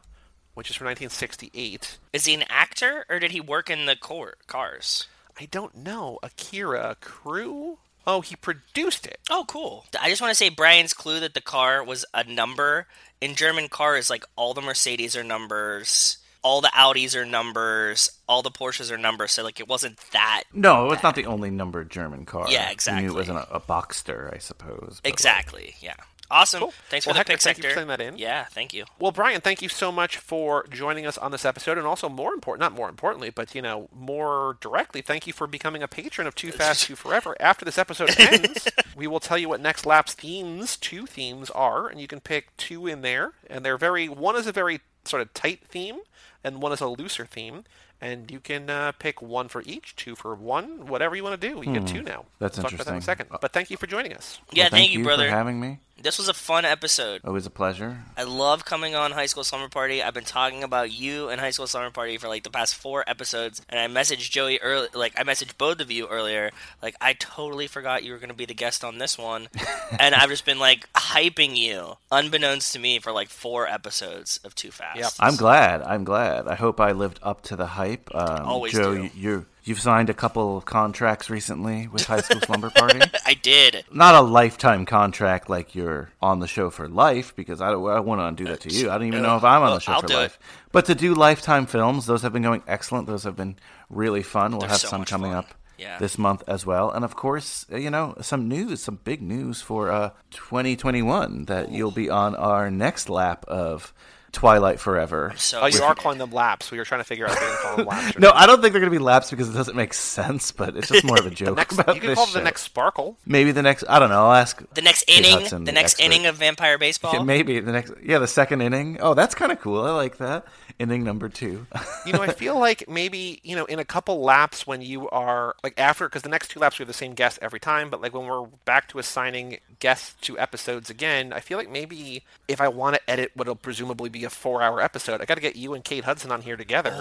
which is from 1968. Is he an actor or did he work in the cor- cars? I don't know. Akira Crew. Oh, he produced it. Oh, cool. I just want to say Brian's clue that the car was a number. In German cars, like all the Mercedes are numbers, all the Audis are numbers, all the Porsches are numbers. So like it wasn't that No, it's not the only numbered German car. Yeah, You knew exactly. it wasn't a, a Boxster, I suppose. but, like, exactly. Yeah. Awesome. Cool. Thanks Well, for the Hector, pick, thank you for Hector. that in. Yeah, thank you. Well, Brian, thank you so much for joining us on this episode, and also more important, not more importantly, but you know, more directly, thank you for becoming a patron of Too Fast Too Forever. After this episode ends, we will tell you what next lap's themes, two themes are, and you can pick two in there, and they're very. One is a very sort of tight theme, and one is a looser theme. And you can uh, pick one for each, two for one, whatever you want to do. You get two now. Hmm. That's we'll talk about that in a interesting. second. But thank you for joining us. Yeah, well, thank, you, brother. for having me. This was a fun episode. Always a pleasure. I love coming on High School Slumber Party. I've been talking about you and High School Slumber Party for like the past four episodes, and I messaged Joey early. Like I messaged both of you earlier. Like I totally forgot you were going to be the guest on this one, and I've just been like hyping you, unbeknownst to me, for like four episodes of Too Fast. Yep. I'm glad. I'm glad. I hope I lived up to the hype. Um, Always Joe, do. you- you're you've signed a couple of contracts recently with High School Slumber Party. I did. Not a lifetime contract like you're on the show for life, because I don't, I want to undo that to you. I don't even know if I'm on the show I'll for do it. life. But to do lifetime films, those have been going excellent. Those have been really fun. We'll They're have so some coming fun. up Yeah. this month as well. And of course, uh, you know, some news, some big news for uh, 2021 that you'll be on our next lap of Twilight Forever. So Oh, you are calling them laps. We were trying to figure out if they can call them laps. or No, not. I don't think they're going to be laps because it doesn't make sense, but it's just more of a joke Next, about you can this call them the next Sparkle. Maybe the next. I don't know. I'll ask. the next Kate inning. Hudson, the the next expert. inning of Vampire Baseball. Yeah, maybe the next. Yeah, the second inning. Oh, that's kind of cool. I like that. Inning number two. You know, I feel like maybe you know in a couple laps when you are like after because the next two laps we have the same guest every time, but like when we're back to assigning guests to episodes again, I feel like maybe if I want to edit what'll presumably be a four-hour episode. I got to get you and Kate Hudson on here together.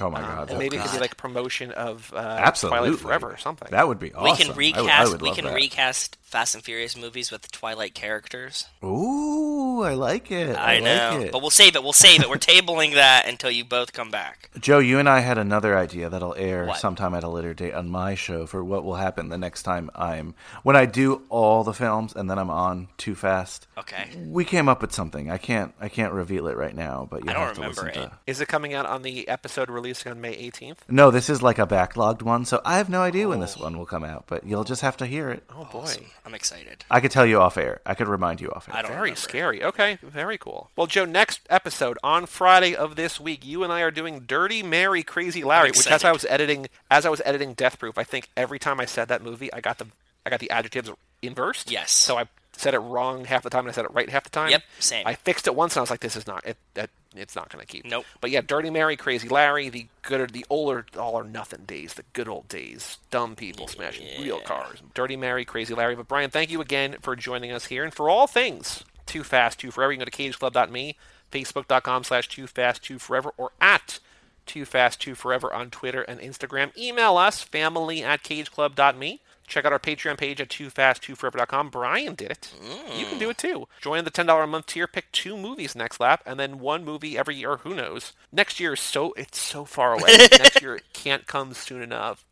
Oh my god. and that- maybe it could be like a promotion of uh, Absolutely. Twilight Forever or something. That would be awesome. We awesome. can I would- recast. I would we can that. recast Fast and Furious movies with Twilight characters. Ooh, I like it. I, I, know, like it. but we'll save it. We'll save it. We're tabling that until you both come back. Joe, you and I had another idea that'll air What? sometime at a later date on my show for what will happen the next time I'm when I do all the films and then I'm on Too Fast. Okay. We came up with something. I can't I can't reveal it right now, but you I don't have to remember listen it. to. Is it coming out on the episode releasing on May 18th? No, this is like a backlogged one, so I have no idea when this oh. one will come out, but you'll just have to hear it. Oh boy. Awesome. I'm excited. I could tell you off air. I could remind you off air. I don't Very remember. scary. Okay, very cool. Well, Joe, next episode on Friday of this week, you and I are doing Dirty Mary Crazy Larry, which as excited. I was editing as I was editing Death Proof, I think every time I said that movie, I got the I got the adjectives inversed. Yes. So I said it wrong half the time and I said it right half the time. Yep, same. I fixed it once and I was like, this is not it. That it's not going to keep. Nope. But yeah, Dirty Mary, Crazy Larry, the good or the older all or nothing days, the good old days, dumb people smashing real cars. Dirty Mary, Crazy Larry. But Brian, thank you again for joining us here and for all things Too Fast, Too Forever. You can go to cageclub.me, facebook.com slash Too Fast, Too Forever, or at Too Fast, Too Forever on Twitter and Instagram. Email us, family at cageclub.me. Check out our Patreon page at toofast2forever.com. Brian did it. You can do it too. Join the $10 a month tier, pick two movies next lap, and then one movie every year. Who knows? Next year is so it's so far away. next year it can't come soon enough.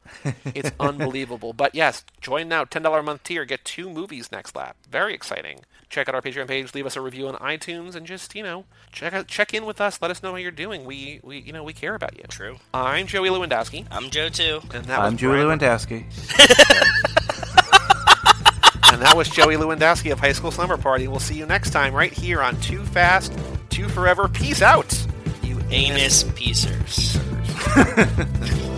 It's unbelievable. But yes, join now. $10 a month tier, get two movies next lap. Very exciting. Check out our Patreon page, leave us a review on iTunes, and just, you know, check out check in with us. Let us know how you're doing. We we you know, we care about you. True. I'm Joey Lewandowski, I'm Joe too. and that I'm Joey Lewandowski. And that was Joey Lewandowski of High School Slumber Party. We'll see you next time right here on Too Fast, Too Forever. Peace out, you Anus piecers. anus.